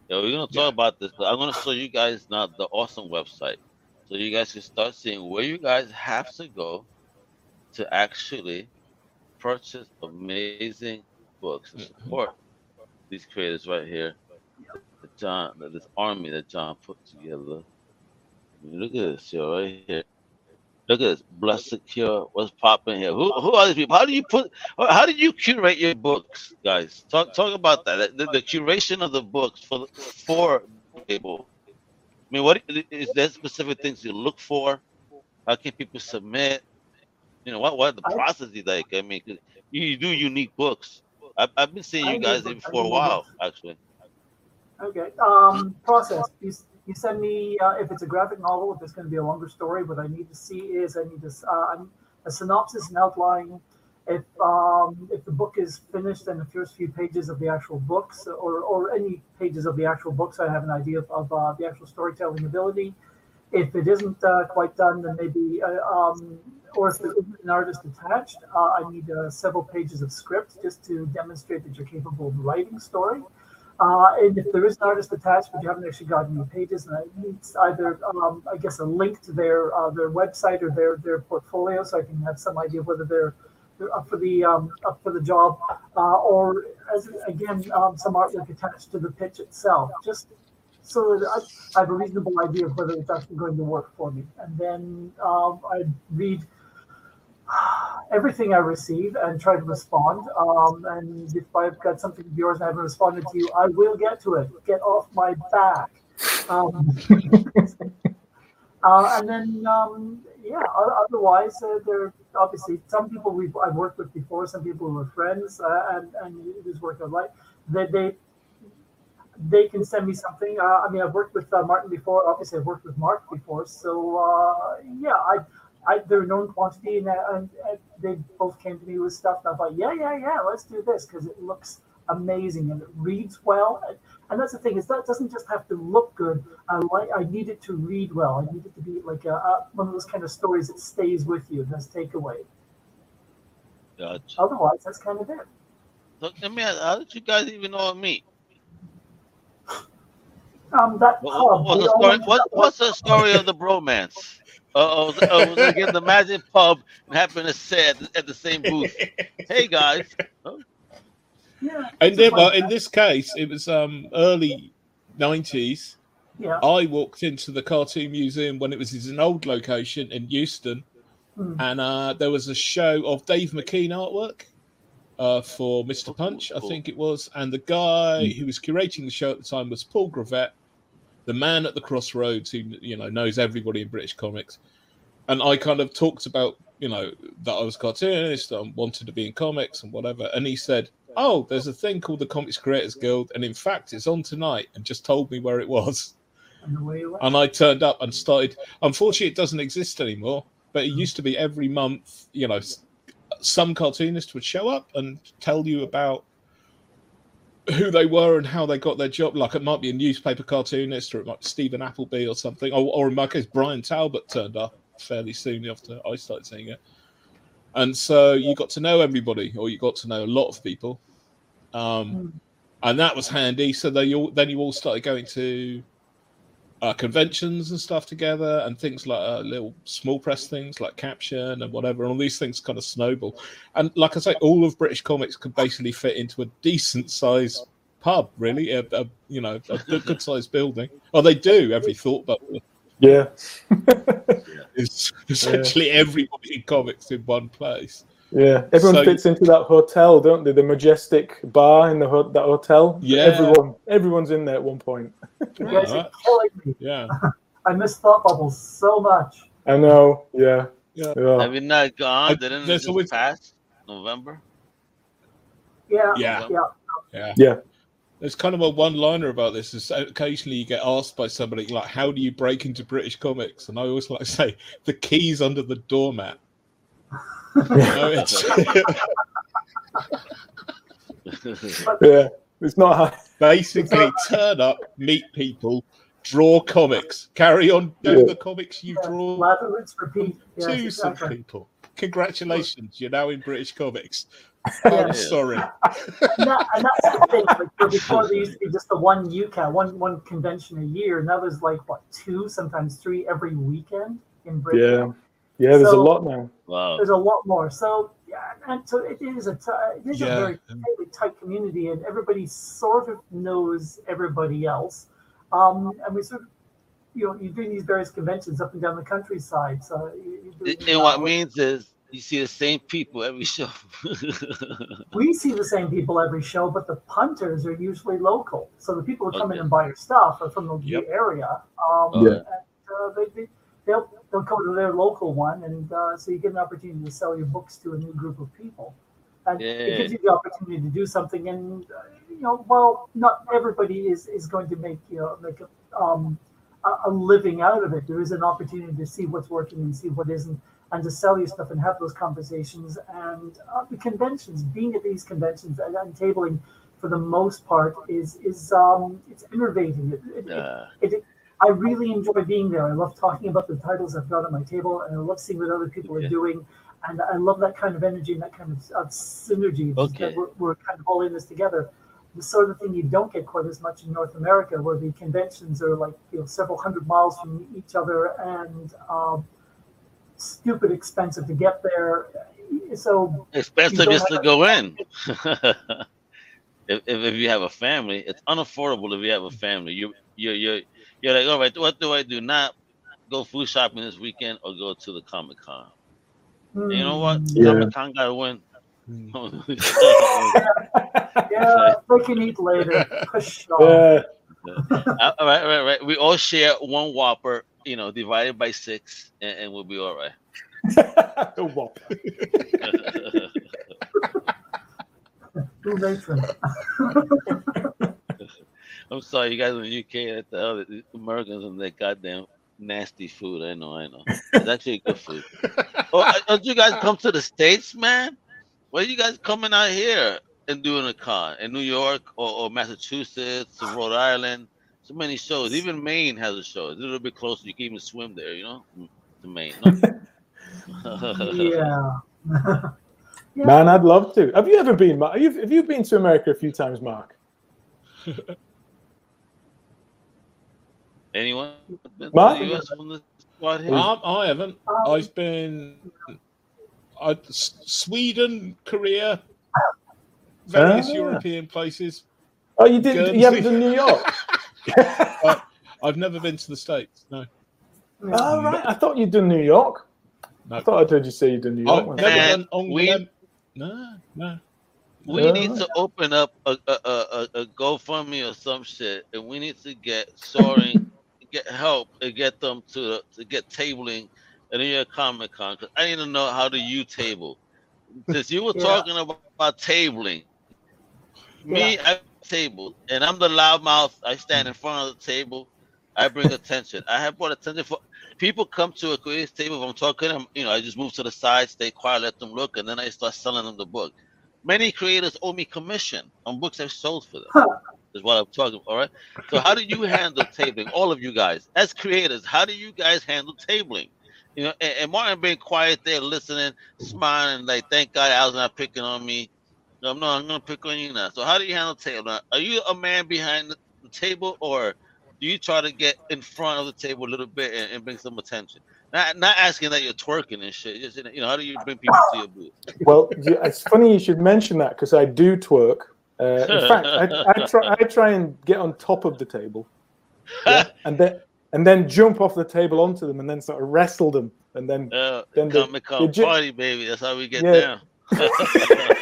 Yeah, we're gonna talk Yeah. about this. But I'm gonna show you guys now the awesome website, so you guys can start seeing where you guys have to go to actually purchase amazing books and support these creators right here. That John, that this army that John put together. I mean, look at this here, right here. Look at this, blessed secure. What's popping here? Who who are these people? How do you put? How did you curate your books, guys? Talk talk about that. The, the curation of the books for for people. I mean, what is there specific things you look for? How can people submit? You know, what what the process is like? I mean, you do unique books. I've, I've been seeing you guys. I for a while, actually. Okay. Um, process. You, you send me uh, if it's a graphic novel. If it's going to be a longer story, what I need to see is I need to, uh, a synopsis and outline. If um, if the book is finished and the first few pages of the actual books, or or any pages of the actual books, I have an idea of, of uh, the actual storytelling ability. If it isn't uh, quite done, then maybe, uh, um, or if there isn't an artist attached, uh, I need uh, several pages of script just to demonstrate that you're capable of writing story. And if there is an artist attached, but you haven't actually got any pages, then I need either, um, I guess, a link to their their website or their their portfolio, so I can have some idea whether they're they're up for the um, up for the job, uh, or as again um, some artwork attached to the pitch itself, just so I, I have a reasonable idea of whether it's actually going to work for me. And then um, I read everything I receive and try to respond. Um, and if I've got something of yours and I haven't responded to you, I will get to it. Get off my back. Um, uh, and then, um, yeah, otherwise, uh, there obviously some people we've I've worked with before, some people who are friends, uh, and and it is work of life. They they they can send me something. Uh, I mean, I've worked with uh, Martin before. Obviously, I've worked with Mark before. So uh, yeah, I, I they're a known quantity, and, uh, and, and they both came to me with stuff. And I thought, yeah, yeah, yeah, let's do this because it looks amazing and it reads well. And, and that's the thing is that doesn't just have to look good. I like I need it to read well. I need it to be like a, a, one of those kind of stories that stays with you. That's takeaway. Gotcha. Otherwise, that's kind of it. So, let me ask, how did you guys even know of me? Um, that What, pub. what's, the story, what, what's the story of the bromance? Uh, uh, uh, was it again the Magic Pub and happened to say at the, at the same booth, "Hey guys, Yeah. And then, well, in this case, it was um early nineties. Yeah. I walked into the cartoon museum when it was in an old location in Euston, Hmm. and uh, there was a show of Dave McKean artwork uh, for Mr. Punch, I think it was, and the guy who was curating the show at the time was Paul Gravett, the man at the crossroads who you know knows everybody in British comics, and I kind of talked about you know that I was a cartoonist, and wanted to be in comics and whatever, and he said. Oh, there's a thing called the Comics Creators Guild, and in fact, it's on tonight, and just told me where it was. And away you went. And I turned up and started. Unfortunately, it doesn't exist anymore, but it used to be every month. You know, some cartoonist would show up and tell you about who they were and how they got their job. Like it might be a newspaper cartoonist, or it might be Steven Appleby or something, or, or in my case, Bryan Talbot turned up fairly soon after I started seeing it. And so you got to know everybody, or you got to know a lot of people, um, Hmm. and that was handy. So they all, then you all started going to uh, conventions and stuff together, and things like uh, little small press things like Caption and whatever. And all these things kind of snowball. And like I say, all of British comics could basically fit into a decent size pub, really. A, a you know a good sized building. Oh, they do every thought, but Yeah. it's essentially everybody in comics in one place. Yeah, everyone So- fits into that hotel, don't they? The majestic bar in the ho- that hotel. Yeah. everyone, everyone's in there at one point. You guys are killing me. Yeah, I miss thought bubbles so much. I know. Yeah, Yeah. yeah. have you not gone? I- Didn't it just always- pass November?" Yeah. Yeah. Yeah. yeah, Yeah. There's kind of a one-liner about this. Is occasionally you get asked by somebody like, "How do you break into British comics?" And I always like to say, "The keys under the doormat." You it's- yeah. It's not hard. basically turn up, meet people, draw comics, carry on do Yeah. the comics you yeah. draw Lather, rinse, repeat. Yes, to some people. Congratulations, you're now in British comics. I'm sorry. And, that, and that's the thing. Like, before there used to be just the one UKCAC, one one convention a year. Now there's like what two, sometimes three every weekend in Britain. Yeah, yeah. There's So- a lot now. Wow. There's a lot more. So yeah, and so it is a t- it is a very tightly tight community, and everybody sort of knows everybody else. Um, and we sort of, you know, you're doing these various conventions up and down the countryside. So you, you're doing, And what uh, means is you see the same people every show. we see the same people every show, but the punters are usually local. So the people who come in and buy your stuff are from the Yep. area. Um, Yeah. And, uh, they, they, they'll, they'll go to their local one, and uh, so you get an opportunity to sell your books to a new group of people. And it gives you the opportunity to do something. And uh, you know, well, not everybody is, is going to make you know make a, um, a, a living out of it. There is an opportunity to see what's working and see what isn't, and to sell your stuff and have those conversations. And uh, the conventions, being at these conventions and, and tabling, for the most part, is is um, it's innovating. It, it, Yeah. it, I really enjoy being there. I love talking about the titles I've got on my table, and I love seeing what other people Okay. are doing. And I love that kind of energy and that kind of, of synergy. Okay. That we're, we're kind of all in this together. The sort of thing you don't get quite as much in North America, where the conventions are like you know several hundred miles from each other and um, stupid expensive to get there. So Expensive just to go in. if, if if you have a family, it's unaffordable if you have a family. You you you you're like, all right, what do I do? Not go food shopping this weekend or go to the Comic Con. You know what? mm, Yeah. Comic Con gotta win. Yeah, they can eat later. Push on. Yeah, Uh, all right, right, right. We all share one Whopper, you know, divided by six, and, and we'll be all right. the whop. Blue matron. I'm sorry, you guys in the UK, at the other Americans and their goddamn nasty food. I know, I know. It's actually good food. Oh, don't you guys come to the states, man? Why are you guys coming out here and doing a con in New York or, or Massachusetts or Rhode Island? So many shows. Even Maine has a show. It's a little bit closer. You can even swim there. You know, mm, to Maine. No? yeah. Yeah. Man, I'd love to. Have you ever been? Mark? Have you, have you been to America a few times, Mark? Anyone? been to Mark? the the squad here? Um, I haven't. Um, I've been I, S- Sweden, Korea, various Ah. European places. Oh, you did. You haven't Guernsey. done New York. I've never been to the States. No, Yeah. oh, right. I thought you'd done New York. no. I thought I'd heard you say you'd done New York. I've And on we- them. No, no. We Uh, need to open up a, a, a, a a GoFundMe or some shit, and we need to get soaring, get help, and get them to to get tabling at New York Comic Con. Cause I need to know how to you table. Because you were Yeah. talking about, about tabling, me, I table, and I'm the loudmouth. I stand in front of the table. I bring attention. I have brought attention for people come to a creative table. If I'm talking, I'm, you know, I just move to the side, stay quiet, let them look, and then I start selling them the book. Many creators owe me commission on books I've sold for them. Huh. Is what I'm talking. about. All right. So how do you handle tabling? All of you guys, as creators, how do you guys handle tabling? You know, and, and Martin being quiet there, listening, smiling, like thank God Al's not picking on me. No, no, I'm gonna pick on you now. So how do you handle tabling? Are you a man behind the, table, or do you try to get in front of the table a little bit and, and bring some attention? Not not asking that you're twerking and shit. Just you know, how do you bring people to your booth? Well, it's funny you should mention that because I do twerk. Uh, in fact, I, I try. I try and get on top of the table, yeah, and then and then jump off the table onto them, and then sort of wrestle them, and then Uh, Then the- Comic Con the gy- party, baby. That's how we get Yeah. down.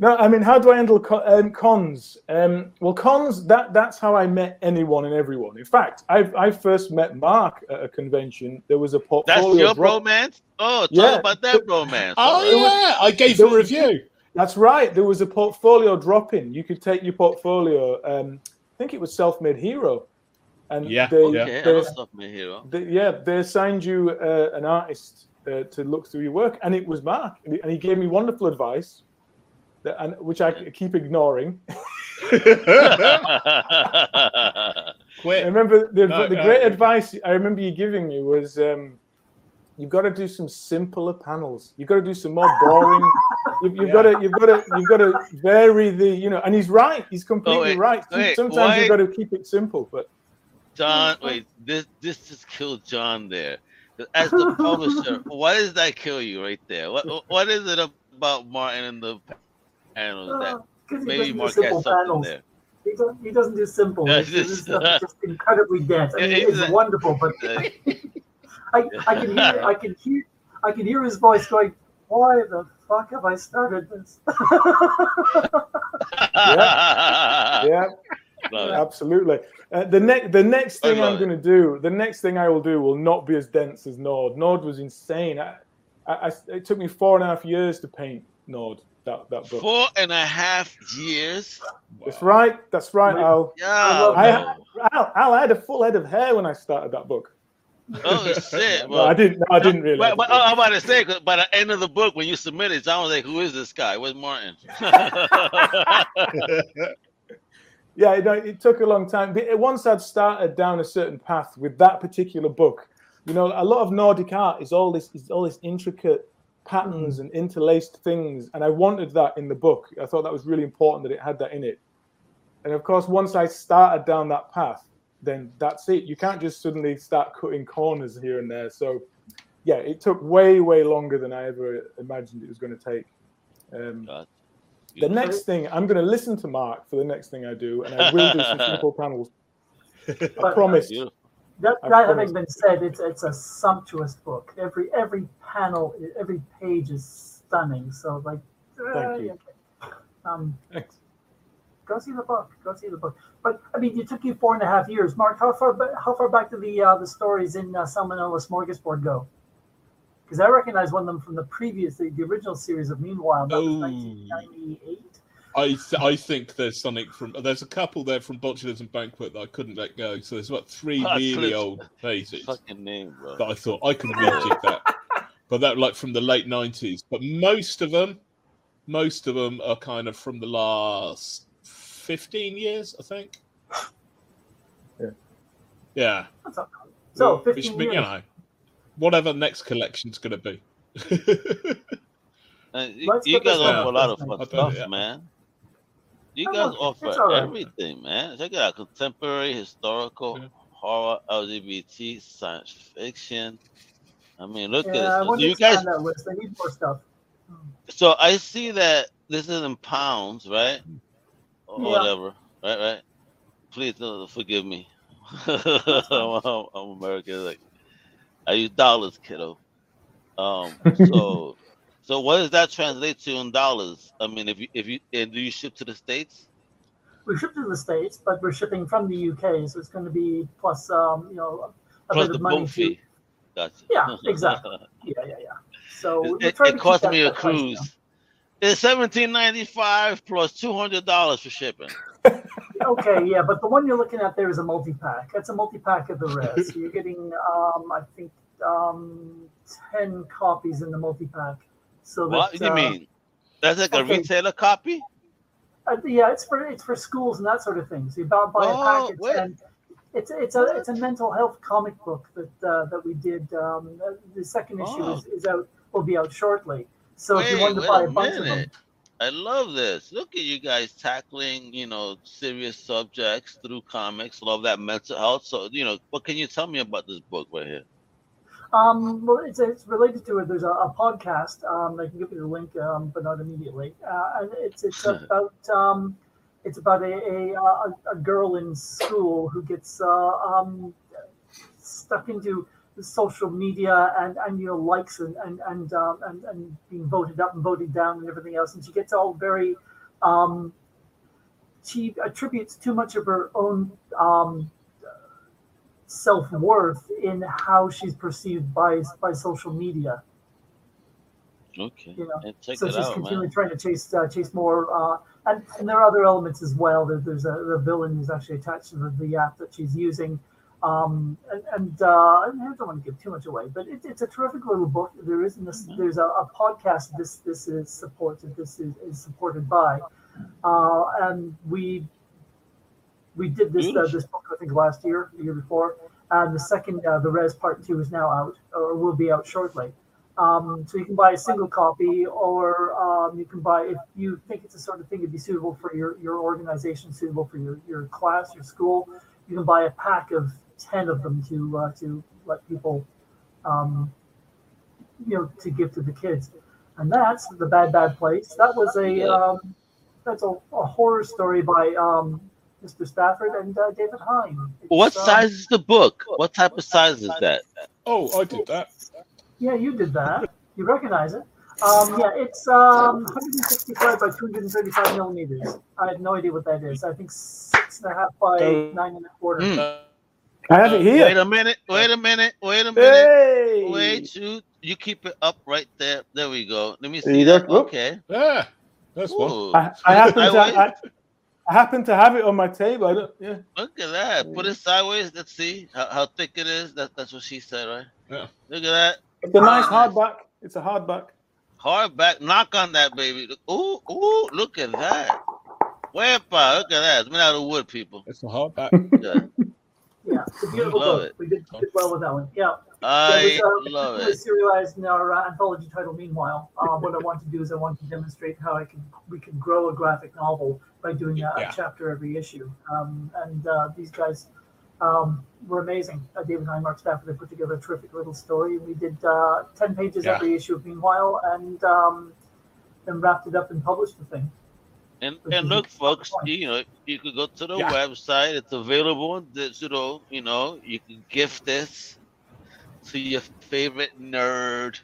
No, I mean, how do I handle co- um, cons? Um, well, cons that that's how I met anyone and everyone. In fact, I I first met Mark at a convention. There was a portfolio. That's your drop- bromance? Oh, talk Yeah. about that bromance. Oh it was- yeah, I gave there a review. That's right. There was a portfolio drop in. You could take your portfolio. Um, I think it was SelfMadeHero, and Yeah, they, yeah. Okay, I they, know stuff, man, hero. they- yeah, they assigned you uh, an artist uh, to look through your work, and it was Mark, and he gave me wonderful advice, that, and which I keep ignoring. I remember the, No, the no. great advice I remember you giving me was um, you've got to do some simpler panels. You've got to do some more boring. You've, you've Yeah. got to you've got to you've got to vary the you know. And he's right. He's completely wait, right. wait, Sometimes why- you've got to keep it simple. But John, wait, this this just killed John there. As the publisher, why does that kill you right there? What what is it about Martin and the panels that Uh, 'cause he maybe doesn't do Mark has simple something panels. there? He, don't, he doesn't do simple. Yeah, His- his just- just incredibly dense. I mean, it's wonderful, but I, I can hear I can hear I can hear his voice going, "Why the fuck have I started this?" yeah, Love it. absolutely. Uh, the next the next thing I'm going to do, the next thing I will do will not be as dense as Nord. Nord was insane. I, I, I- it took me four and a half years to paint Nord. That that book. Four and a half years. That's right. That's right, Al. Yeah. love I- no. Al, Al, I had a full head of hair when I started that book. Oh shit! No, I didn't. No, I didn't really. But, but oh, I'm about to say, 'cause by the end of the book, when you submit it, John was like, "Who is this guy? Where's Martin?" yeah, it, it took a long time. But uh, once I'd started down a certain path with that particular book, you know, a lot of Nordic art is all this is all this intricate patterns and interlaced things, and I wanted that in the book. I thought that was really important that it had that in it. And of course, once I started down that path, then that's it. You can't just suddenly start cutting corners here and there. So, yeah, it took way, way longer than I ever imagined it was going to take. Um, the next thing, I'm going to listen to Mark for the next thing I do, and I will do some simple panels. I promise. That, that having been said, it's it's a sumptuous book. Every every panel, every page is stunning. So like, uh, Thank you. yeah. um, Thanks. go see the book. Go see the book. But I mean, it took you four and a half years, Mark. How far how far back do the uh, the stories in uh, Salmonella Smorgasbord go? Because I recognize one of them from the previous, the, the original series of Meanwhile. That was Oh. 1998. I th- I think there's something from there's a couple there from Botulism Banquet that I couldn't let go. So there's about three really Botulism. old pages Fucking name, bro. that I thought I could rejig that. But that like from the late nineties. But most of them, most of them are kind of from the last fifteen years, I think. Yeah. Yeah. That's not bad. So Which, 15 you know, whatever next collection's going to be. Uh, you, you get this guys offer a lot of fun stuff, tell yeah. man. You guys look, offer it's all right. everything, man. Check it out: contemporary, historical, Yeah. horror, LGBT, science fiction. I mean, look Yeah, at this. want Do to you guys? expand that list. I need more stuff. So I see that this is in pounds, right? Or Yeah. whatever, right? Right. Please uh, forgive me. I'm, I'm- I'm American. Like I use dollars, kiddo. Um. So, so what does that translate to in dollars? I mean, if you if you and do you ship to the states? We ship to the states, but we're shipping from the UK, so it's going to be plus, um, you know, a Plus bit of money. To, fee. Gotcha. Yeah, exactly. yeah, yeah, yeah. So it, it cost me a that price down. cruise. It's seventeen ninety five plus two hundred dollars for shipping. Okay, yeah, but the one you're looking at there is a multi-pack. That's a multi-pack of the res. So you're getting, um, I think, um, ten copies in the multi-pack. So What that, do you uh, mean? That's like a okay. retailer copy? Uh, yeah, it's for it's for schools and that sort of thing. So you buy, buy Oh, a package, wait. and it's it's a it's a mental health comic book that uh, that we did. Um, uh, the second issue Oh. is, is out will be out shortly. So if you Wait, wanted to buy a a bunch of them. I love this. Look at you guys tackling, you know, serious subjects through comics. Love that mental health. So, you know, what can you tell me about this book right here? Um, well, it's, it's related to it. There's a, a podcast. Um, I can give you the link, um, but not immediately. Uh, and it's it's about um, it's about a, a a girl in school who gets uh, um, stuck into social media and and you know likes and and and, um, and and being voted up and voted down and everything else, and she gets all very. Um, she attributes too much of her own um, self worth in how she's perceived by by social media. Okay. You know, so she's out, continually man. trying to chase uh, chase more, uh, and, and there are other elements as well. There, there's a the villain who's actually attached to the, the app that she's using, um, and, and uh, I don't want to give too much away, but it, it's a terrific little book. There is this, Mm-hmm. there's a, a podcast. This this is supported. This is, is supported by, uh, and we we did this uh, this book I think last year, the year before, and the second uh, the Res Part Two is now out or will be out shortly. Um, so you can buy a single copy, or um, you can buy if you think it's the sort of thing that'd be suitable for your your organization, suitable for your your class, your school. You can buy a pack of ten of them to uh, to let people, um, you know, to give to the kids. And that's the Bad Bad Place. That was a um, that's a, a horror story by um, Mr. Stafford and uh, David Hine. It's, What um, size is the book? What type of size is that? Oh, I did that. Yeah, you did that. You recognize it. Um, yeah, it's um, 165 by 235 millimeters. I have no idea what that is. I think six and a half by nine and a quarter. Hmm. I have it here. Wait a minute. Wait a minute. Wait a minute. Hey! Wait, you you keep it up right there. There we go. Let me see that. Okay. Yeah, that's one. I, I happen to I, I happen to have it on my table. I don't. Yeah. Look at that. Put it sideways. Let's see how, how thick it is. That, that's what she said, right? Yeah. Look at that. It's a nice Nice. hardback. It's a hardback. Hardback. Knock on that, baby. Look- Ooh, ooh, look at that. Wepa, look at that. It's made out of wood, people. It's a hardback. Yeah. Yeah, it's a beautiful Love book. it. We did, did well with that one. Yeah. I it was, uh, love it it. serialized in our uh, anthology title. Meanwhile, uh, what I want to do is I want to demonstrate how I can we can grow a graphic novel by doing a, Yeah. a chapter every issue. Um, and uh, these guys um, were amazing. Uh, David and I, Mark Stafford, they put together a terrific little story. We did uh, ten pages Yeah. every issue of Meanwhile, and um, then wrapped it up and published the thing. And and look, folks, you know, you could go to the Yeah. website. It's available on digital. You know, you can gift this to your favorite nerd.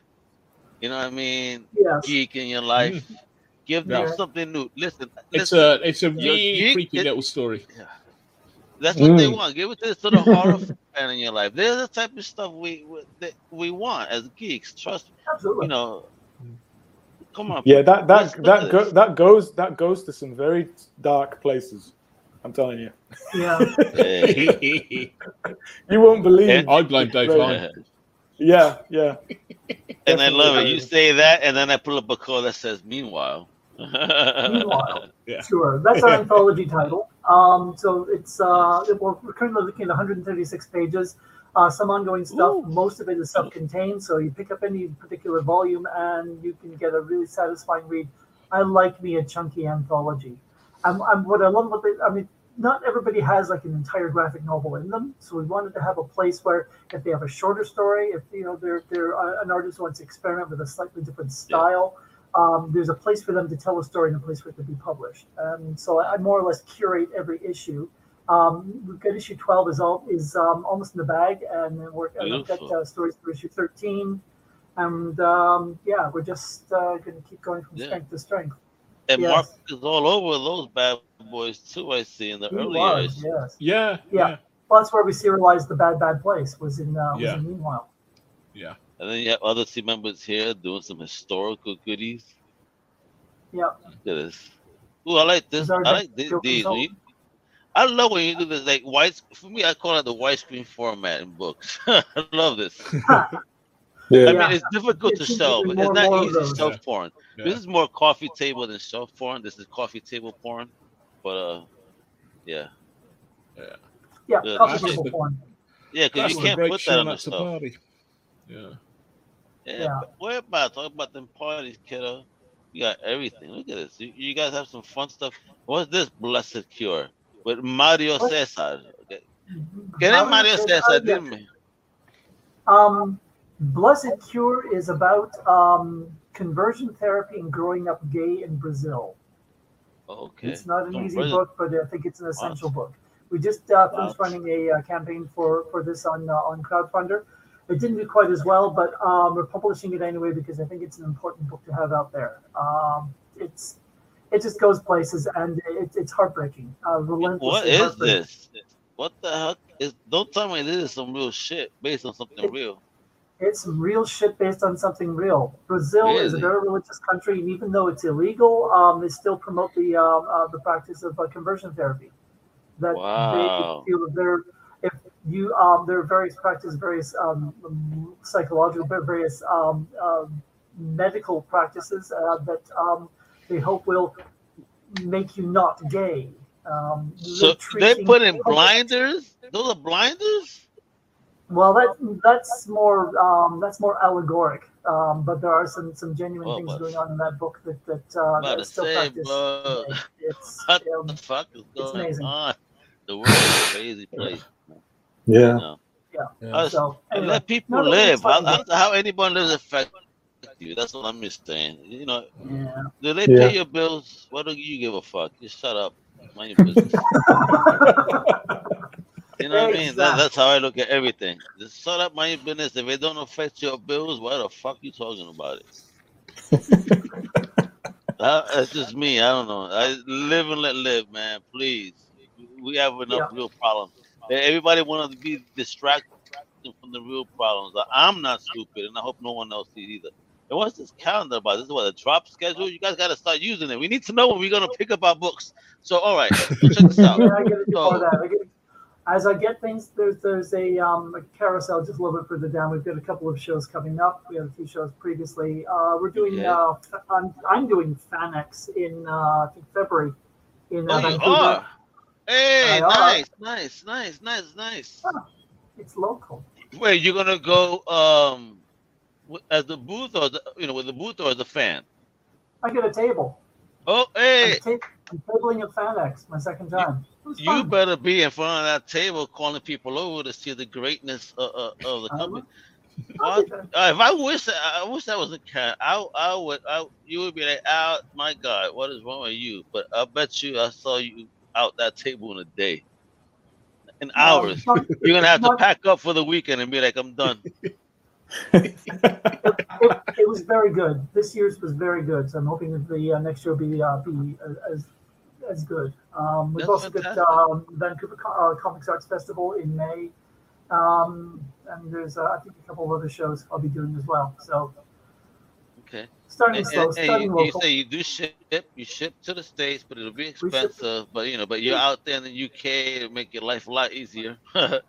You know what I mean? Yes. Geek in your life. Give them Yeah. something new. Listen, It's listen. a it's a really geek- creepy it- little story. Yeah. That's what they Mm. want. Give it to, to the horror fan in your life. They're the type of stuff we we, that we want as geeks. Trust me. Absolutely. You know. Come on. Yeah, that that that at go, that goes that goes to some very dark places. I'm telling you. Yeah. You won't believe. And- I blame Dave Right. Hine. yeah, yeah. and I love it. You say that, and then I pull up a call that says "Meanwhile." Meanwhile. Yeah. Sure, that's our anthology title. Um, so it's uh, we're we're currently looking at 136 pages. Uh, some ongoing stuff. Ooh. Most of it is self-contained, so you pick up any particular volume and you can get a really satisfying read. I like me a chunky anthology. I'm, I'm what I love about it. I mean, not everybody has like an entire graphic novel in them, so we wanted to have a place where if they have a shorter story, if you know they're they're uh, an artist wants to experiment with a slightly different style, um, there's a place for them to tell a story and a place for it to be published. And so I, I more or less curate every issue. Um, we've got issue 12 is all is um, almost in the bag, and then we're we've got uh, stories for issue 13. And um, yeah, we're just uh, going to keep going from Yeah. strength to strength. And Yes. Mark is all over those bad boys too. I see in the He early was, years. yes. Yeah, Yeah. yeah, Well, that's where we serialized the bad bad place was in uh, was Yeah. in meanwhile. Yeah. And then you have other team members here doing some historical goodies. Yeah. Look at this. Ooh, I like this. I like thi- Joe these. You. I love when you do this like white. For me, I call it the white screen format in books. I love this. yeah. I mean, it's difficult It to sell, but it's more and more not easy to sell porn. Yeah. This is more coffee table than self porn. This is coffee table porn. But uh, yeah, Yeah, Yeah, coffee table the- porn. yeah, because you can't put that on the that's stuff. party. Yeah. Yeah, Yeah. but what about talk about them parties, kiddo? You got everything. Look at this. You, you guys have some fun stuff. What's this blessed cure with Mario What? Cesar? Okay. Get in Mario Cesar, Cesar, didn't we? Um, Blessed Cure is about um, conversion therapy and growing up gay in Brazil. Okay. It's not an Oh, easy brilliant. book, but I think it's an essential book. We just uh, finished Wow. running a uh, campaign for, for this on uh, on crowdfunder. It didn't do quite as well, but um, we're publishing it anyway because I think it's an important book to have out there. Um, it's it just goes places and it, it's heartbreaking. Uh, What heartbreaking. this? What the heck is? Don't tell me this is some real shit based on something real. It's some real shit based on something real. Brazil is a very religious country, and even though it's illegal, um, they still promote the um, uh, the practice of uh, conversion therapy. That Wow. they feel they're if you um, there are various practices, various um, psychological, various um, um medical practices uh, that um, they hope will make you not gay. Um, So they're they put in blinders. Those are blinders. Well, that that's more um, that's more allegoric, um, but there are some some genuine Well, things but- going on in that book that that, uh, About to that still say, practice. bro. It's What um, the fuck is going amazing. on? The world is a crazy place. Yeah. You know? Yeah. Us- so anyway, let people no, no, live. How, how, how anyone lives affect you. That's what I'm just saying. You know, yeah. do they Yeah. pay your bills? What do you give a fuck? Just shut up. Mind your business. You know what I mean? That, that's how I look at everything. Just shut up, your business. If it don't affect your bills, why the fuck you talking about it? That's just me. I don't know. I live and let live, man. Please. We have enough real problems. Everybody wants to be distracted from the real problems. I'm not stupid, and I hope no one else is either. And what's this calendar about? This is what a drop schedule. You guys got to start using it. We need to know when we're gonna pick up our books. So, all right, so check this out. Yeah, I get it So- that. I get, as I get things, there's there's a, um, a carousel just a little bit further down. We've got a couple of shows coming up. We had a few shows previously. Uh, we're doing. Okay. Uh, I'm, I'm doing Fanex in uh, I think February in uh, Oh, you Vancouver. are. Hey, nice, nice, nice, nice, nice. It's local. Wait, you're gonna go um as the booth or the you know with the booth or as a fan? I get a table. Oh, hey, I'm, ta- I'm tabling at FanX my second time. Was you better be in front of that table calling people over to see the greatness uh, uh, of the company. I'll What? be there. Uh, if I wish I wish that was a cat, I I would I you would be like, out my God, what is wrong with you? But I bet you I saw you out that table in a day, in hours. it's not- You're gonna have to pack up for the weekend and be like, I'm done. it, it was very good. This year's was very good. So I'm hoping that the uh, next year will be uh, be uh, as as good. Um, we've That's also got um, Vancouver Co- uh, Comics Arts Festival in May, um, and there's uh, I think a couple of other shows I'll be doing as well. So Okay. starting And, slow, and- and starting you, you local. say you do ship, you ship to the states, but it'll be expensive. But you know, but you're out there in the UK, it'll make your life a lot easier. uh,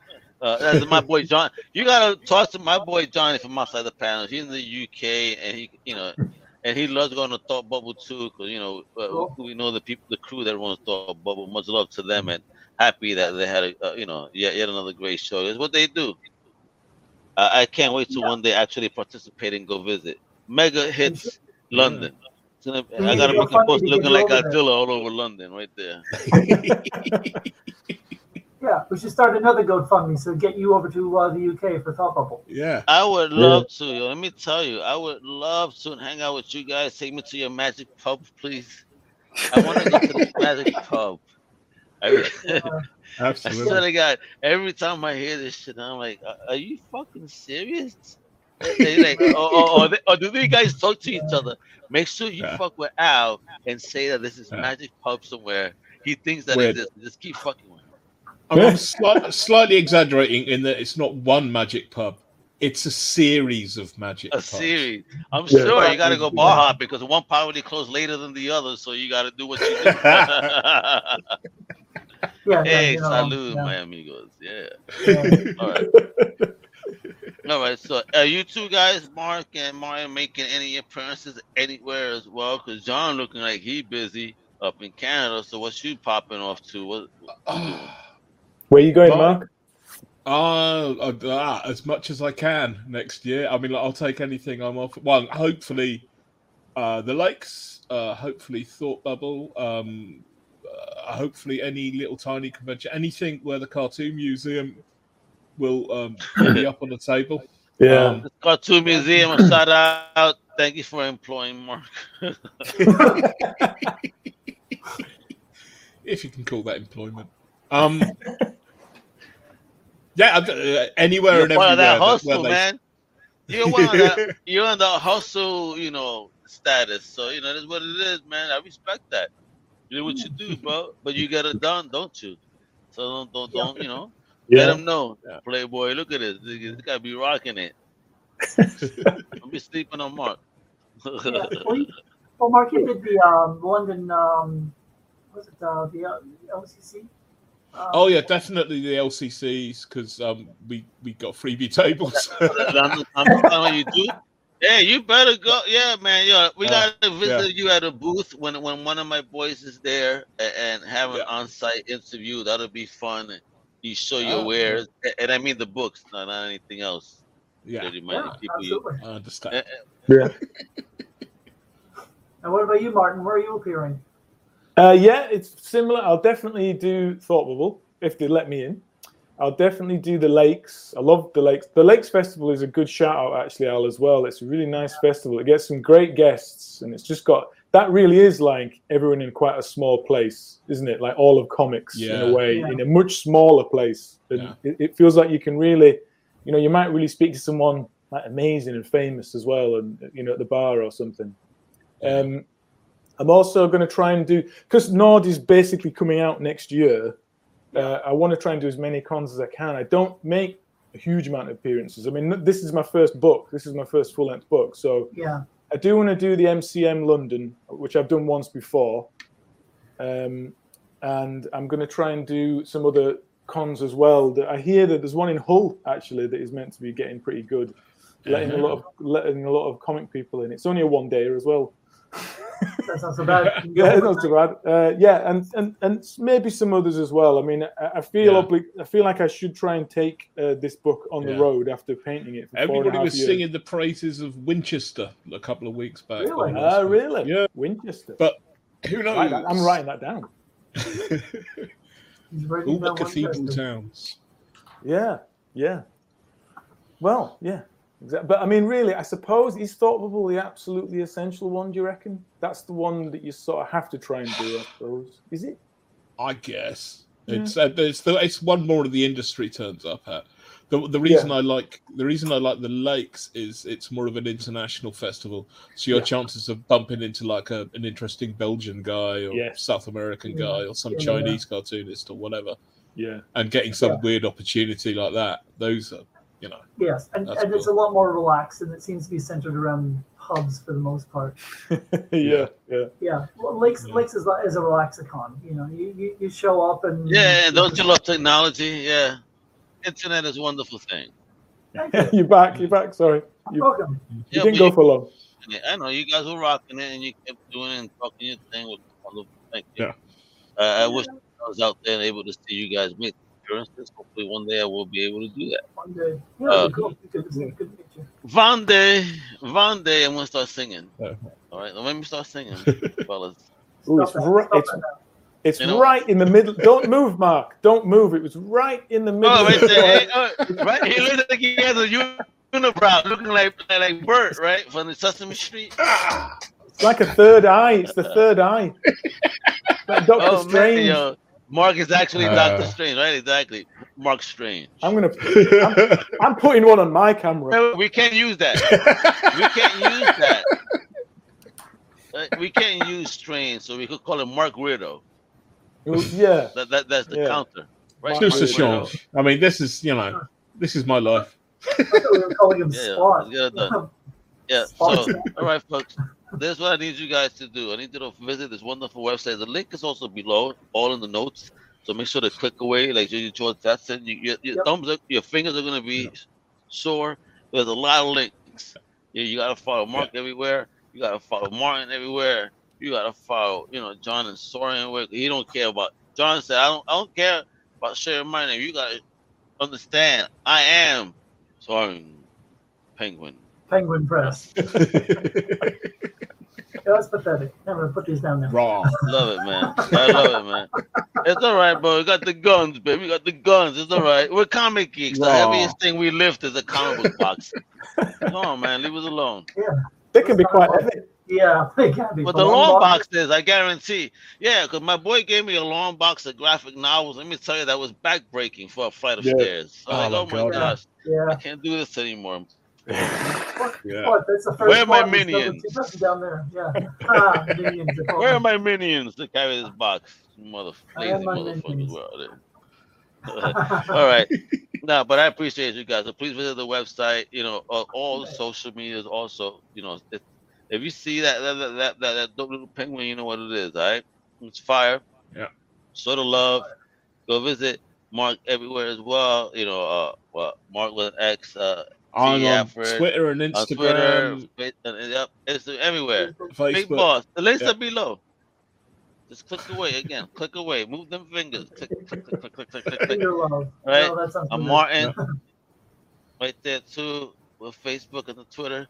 that's my boy John. You gotta talk to my boy Johnny from outside the panel. He's in the UK, and he, you know, and he loves going to Thought Bubble too, because you know uh, Cool. we know the people, the crew that runs Thought Bubble. Much love to them, and happy that they had a, uh, you know, yet yet another great show. It's what they do. Uh, I can't wait to one day actually participate and go visit. Mega hits London. So I make a funny post looking like. Godzilla all over London, right there. Yeah, we should start another GoFundMe so get you over to uh, the UK for Thought Bubble. Yeah. I would love to. Yo. Let me tell you, I would love to hang out with you guys. Take me to your magic pub, please. I want to go to the magic pub. I, I swear Absolutely. to God, every time I hear this shit, I'm like, "Are- "Are you fucking serious?" They like, or, or, or, they- or do these guys talk to each other? Make sure you Yeah. fuck with Al and say that this is Yeah. magic pub somewhere. He thinks that Weird. it is. Just keep fucking with him. I'm, I'm slightly exaggerating in that it's not one magic pub; it's a series of magic. A pubs. series. I'm Yeah. sure you got to go Yeah. bar hop because one probably closed later than the other, so you got to do what you do. Yeah, yeah, hey, you know, salud, yeah, my amigos. Yeah. yeah. All right. All right. So, are you two guys, Mark and Mario, making any appearances anywhere as well? Because John looking like he busy up in Canada. So, what's you popping off to? What? Where are you going, Oh. Mark? Uh, uh, ah, as much as I can next year. I mean, like, I'll take anything I'm off. Well, hopefully, uh, the lakes. Uh, hopefully, Thought Bubble. Um, uh, hopefully, any little tiny convention, anything where the Cartoon Museum will um, be up on the table. Yeah. Um, The Cartoon Museum. a shout out. Thank you for employing Mark. if you can call that employment. Um, yeah, uh, anywhere You're and part everywhere. of that that- where hustle, they- man. You're one of that. You're in the hustle, you know, status. So you know that's what it is, man. I respect that. You do what you do, bro. But you get it done, don't you? So don't, don't, don't you know? Let Yeah. him know, Yeah. Playboy. Look at this. This guy be rocking it. Don't be sleeping on Mark. Yeah, well, well, Mark, you did the um, London, um, was it uh, the uh, LCC? Um, Oh yeah, definitely the LCCs because um, we we got freebie tables. I'm, I'm telling you, dude. Yeah, you better go. Yeah, man. Yeah, we Uh, gotta visit you at a booth when when one of my boys is there and, and have an Yeah. on-site interview. That'll be fun. And you show your Oh, wares, A- and I mean the books, not, not anything else. yeah, That you might Yeah, people absolutely. I understand. Eh, Yeah. And what about you, Martin? Where are you appearing? Uh, yeah, it's similar. I'll definitely do Thought Bubble if they let me in. I'll definitely do the lakes. I love the lakes. The Lakes Festival is a good shout out, actually, Al, as well. It's a really nice festival. It gets some great guests, and it's just got that really is like everyone in quite a small place, isn't it? Like all of comics in a way, Yeah. in a much smaller place. And Yeah. it, it feels like you can really, you know, you might really speak to someone like amazing and famous as well, and you know, at the bar or something. Um, I'm also going to try and do because Nord is basically coming out next year. Uh, I want to try and do as many cons as I can. I don't make a huge amount of appearances. I mean, this is my first book. This is my first full length book. So Yeah, I do want to do the MCM London, which I've done once before. Um, and I'm going to try and do some other cons as well. That I hear that there's one in Hull actually that is meant to be getting pretty good, letting a lot of letting a lot of comic people in. It's only a one day as well. that's not so bad. yeah, not too bad. Uh, yeah, and, and and maybe some others as well. I mean, I, I feel Yeah. obli- I feel like I should try and take uh, this book on Yeah. the road after painting it. For four and a Everybody was years. singing the praises of Winchester a couple of weeks back. Really? on Ah, really? Yeah. Winchester. But Who knows? Right, I'm writing that down. He's All the cathedral towns. Yeah, yeah. Well, yeah. Exactly. But I mean, really, I suppose is Thought Bubble the absolutely essential one? Do you reckon that's the one that you sort of have to try and do? I suppose is it? I guess Yeah. it's uh, it's the, it's one more of the industry turns up at. The, the reason I like the reason I like the lakes is it's more of an international festival, so your Yeah. chances of bumping into like a, an interesting Belgian guy or Yes. South American Yeah. guy or some Yeah. Chinese cartoonist or whatever, Yeah. and getting some Yeah. weird opportunity like that. Those are, you know, Yes, and, That's and it's a lot more relaxed, and it seems to be centered around hubs for the most part. yeah. Yeah. Yeah, well, Lakes Yeah. Lakes is, a- is a relaxicon. You know, you, you, you show up and Yeah, and don't you love technology? Yeah. Internet is a wonderful thing. Thank you. you're back. You're back. Sorry, you, Welcome. you Yeah, didn't go you- for long. I know you guys were rocking it and you kept doing it and talking your thing with wonderful. Thank you. Yeah. Uh, I wish I was out there and able to see you guys make appearances. Hopefully, one day I will be able to do that. One day. Yeah, Uh, it'd be cool. Good, good, good picture. Vande, Vande, I'm gonna start singing. Uh-huh. All right, let me start singing, fellas. Ooh, it's right. It's, it's You know- right in the middle. Don't move, Mark. Don't move. It was right in the middle. Oh, right there, hey, uh, right? He looks like he has a unibrow, looking like like Bert, right, from the Sesame Street. It's like a third eye. It's the third eye. Like Doctor Oh Strange. yo, Mark is actually Uh. Doctor Strange, right? Exactly, Mark Strange. I'm gonna. I'm, I'm putting one on my camera. No, we can't use that. We can't use that. Uh, we can't use Strange, so we could call him Mark Weirdo. Yeah. That, that that's the Yeah. counter, right? Just a Mark change. I mean, this is you know, this is my life. I we were calling him Yeah, Spot. let's get it done. Yeah. Spot. So, all right, folks. This is what I need you guys to do. I need you to visit this wonderful website. The link is also below, all in the notes. So make sure to click away, like you George that's it. Your your Yep. thumbs up, your fingers are gonna be sore. There's a lot of links. Yeah, you gotta follow Mark everywhere. You gotta follow Martin everywhere. You gotta follow, you know, John and Soaring. everywhere. He don't care about. John said, "I don't, I don't care about sharing my name. You gotta understand. I am Soaring Penguin." Penguin Press. Yeah, that's pathetic. I'm gonna put these down there. Wrong. Love it, man. I love it, man. It's all right, bro. We got the guns, baby. We got the guns. It's all right. We're comic geeks. The heaviest thing we lift is a comic book box. Come on, man. Leave us alone. Yeah. They can be quite heavy. Yeah, they can be. But the one long box, boxes, I guarantee. Yeah, because my boy gave me a long box of graphic novels. Let me tell you, that was backbreaking for a flight of Yeah. stairs. I was Oh, like, my oh my God. gosh, I can't do this anymore. Yeah. What? That's the first Where are my one. It's still- minions? down there. Yeah. Ah, minions. Where are my minions to carry this box? Mother lazy motherfuckers minions. were out. All right. No, but I appreciate you guys. So please visit the website. You know, uh, all the social medias. Also, you know, if, if you see that that, that that that that dope little penguin, you know what it is. All right, it's fire. Yeah. Sort of love. Go visit Mark everywhere as well. You know, uh, well, Mark with an X. Uh, I'm Yeah, on for- Twitter and on Twitter, Instagram, uh, yep, it's everywhere. Big boss. The links Yeah. are below. Just click away again. click away. Move them fingers. Click, click, click, click, click, click, click, click. Love. Right. No, I'm. Martin. right there too with Facebook and the Twitter.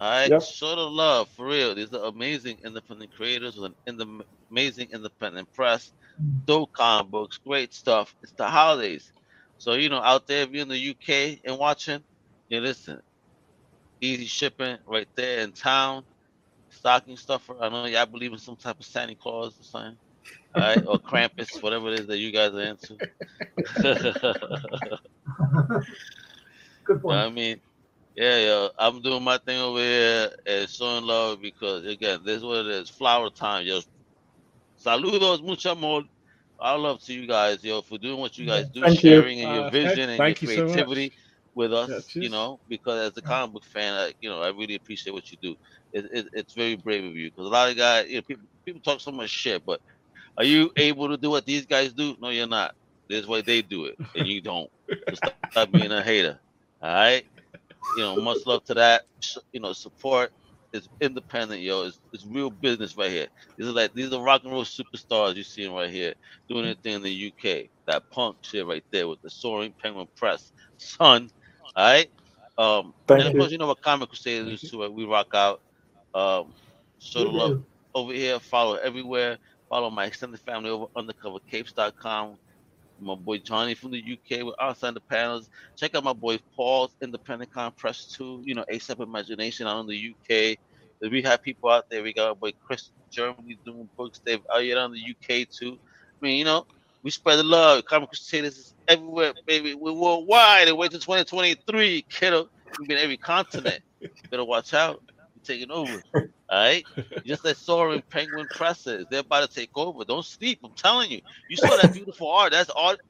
All right, Yep. show the love for real. These are amazing independent creators with an in the amazing independent press, dope comic books, great stuff. It's the holidays, so you know out there if you're in the UK and watching, you listen. Easy shipping right there in town. Stocking stuffer. I know y'all believe in some type of Santa Claus or something. All right, or Krampus, whatever it is that you guys are into. Good point. I mean, yeah, yo, I'm doing my thing over here and showing love because again, this is what it is. Flower time, yo. Saludos, mucho amor. Our love to you guys, yo, for doing what you guys do, Thank you. sharing and your Uh, vision and your you so creativity with us. You know, because as a comic book fan, I, you know, I really appreciate what you do. It, it, it's very brave of you because a lot of guys, you know, people people talk so much shit, but are you able to do what these guys do? No, you're not. This is why they do it, and you don't. So stop, stop being a hater. All right. You know, much love to that. You know, support is independent, yo. It's, it's real business right here. These are like these are rock and roll superstars you're seeing right here doing their thing in the UK. That punk shit right there with the soaring penguin press, son. All right. Um, Thank and of you. course, you know what Comic Crusaders is too. We rock out. Um, show the love over here. Follow everywhere. Follow my extended family over undercovercapes.com. My boy Johnny from the UK with outside the panels. Check out my boy Paul's Independent Con Press too. You know, ASAP Imagination out in the UK. We have people out there. We got our boy Chris Germany doing books. They've out here on the UK too. I mean, you know, we spread the love. Comic Crusaders is everywhere, baby. We're worldwide. Wait till 2023, kiddo. We've been every continent. Better watch out. We're taking over. All right. Just like Soaring Penguin Presses. They're about to take over. Don't sleep. I'm telling you. You saw that beautiful art. That's art.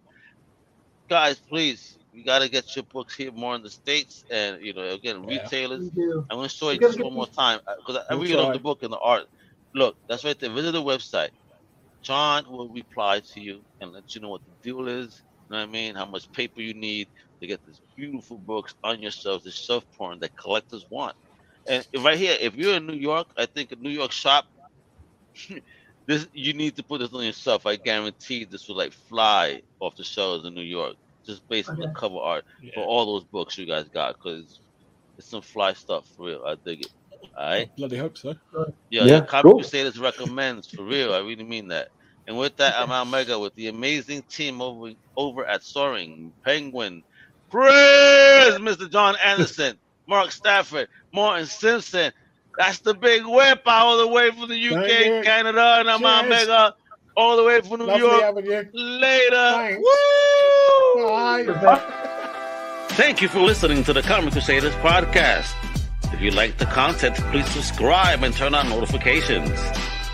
Guys, please. You got to get your books here more in the States. And, you know, again, Yeah. retailers. I'm to show you You just one more time uh, because I, I We'll really love the book and the art. Look, that's right there. Visit the website. John will reply to you and let you know what the deal is. You know what I mean? How much paper you need to get these beautiful books on your shelves, the shelf porn that collectors want. And right here, if you're in New York, I think a New York shop, This you need to put this on yourself. I guarantee this will like fly off the shelves in New York, just based on the cover art Yeah. for all those books you guys got, because it's some fly stuff for real. I dig it. All right. Bloody hope so. Yeah, Yeah, yeah Comic cool. Crusaders recommends for real. I really mean that. And with that, I'm Al Mega with the amazing team over over at Soaring Penguin. Press Mr. John Anderson, Mark Stafford, Martin Simpson. That's the big whip all the way from the UK, Thank. Canada, and I'm Cheers. Al Mega all the way from New Lovely York. Later. Thanks. Woo! Bye. Thank you for listening to the Comic Crusaders podcast. If you like the content, please subscribe and turn on notifications.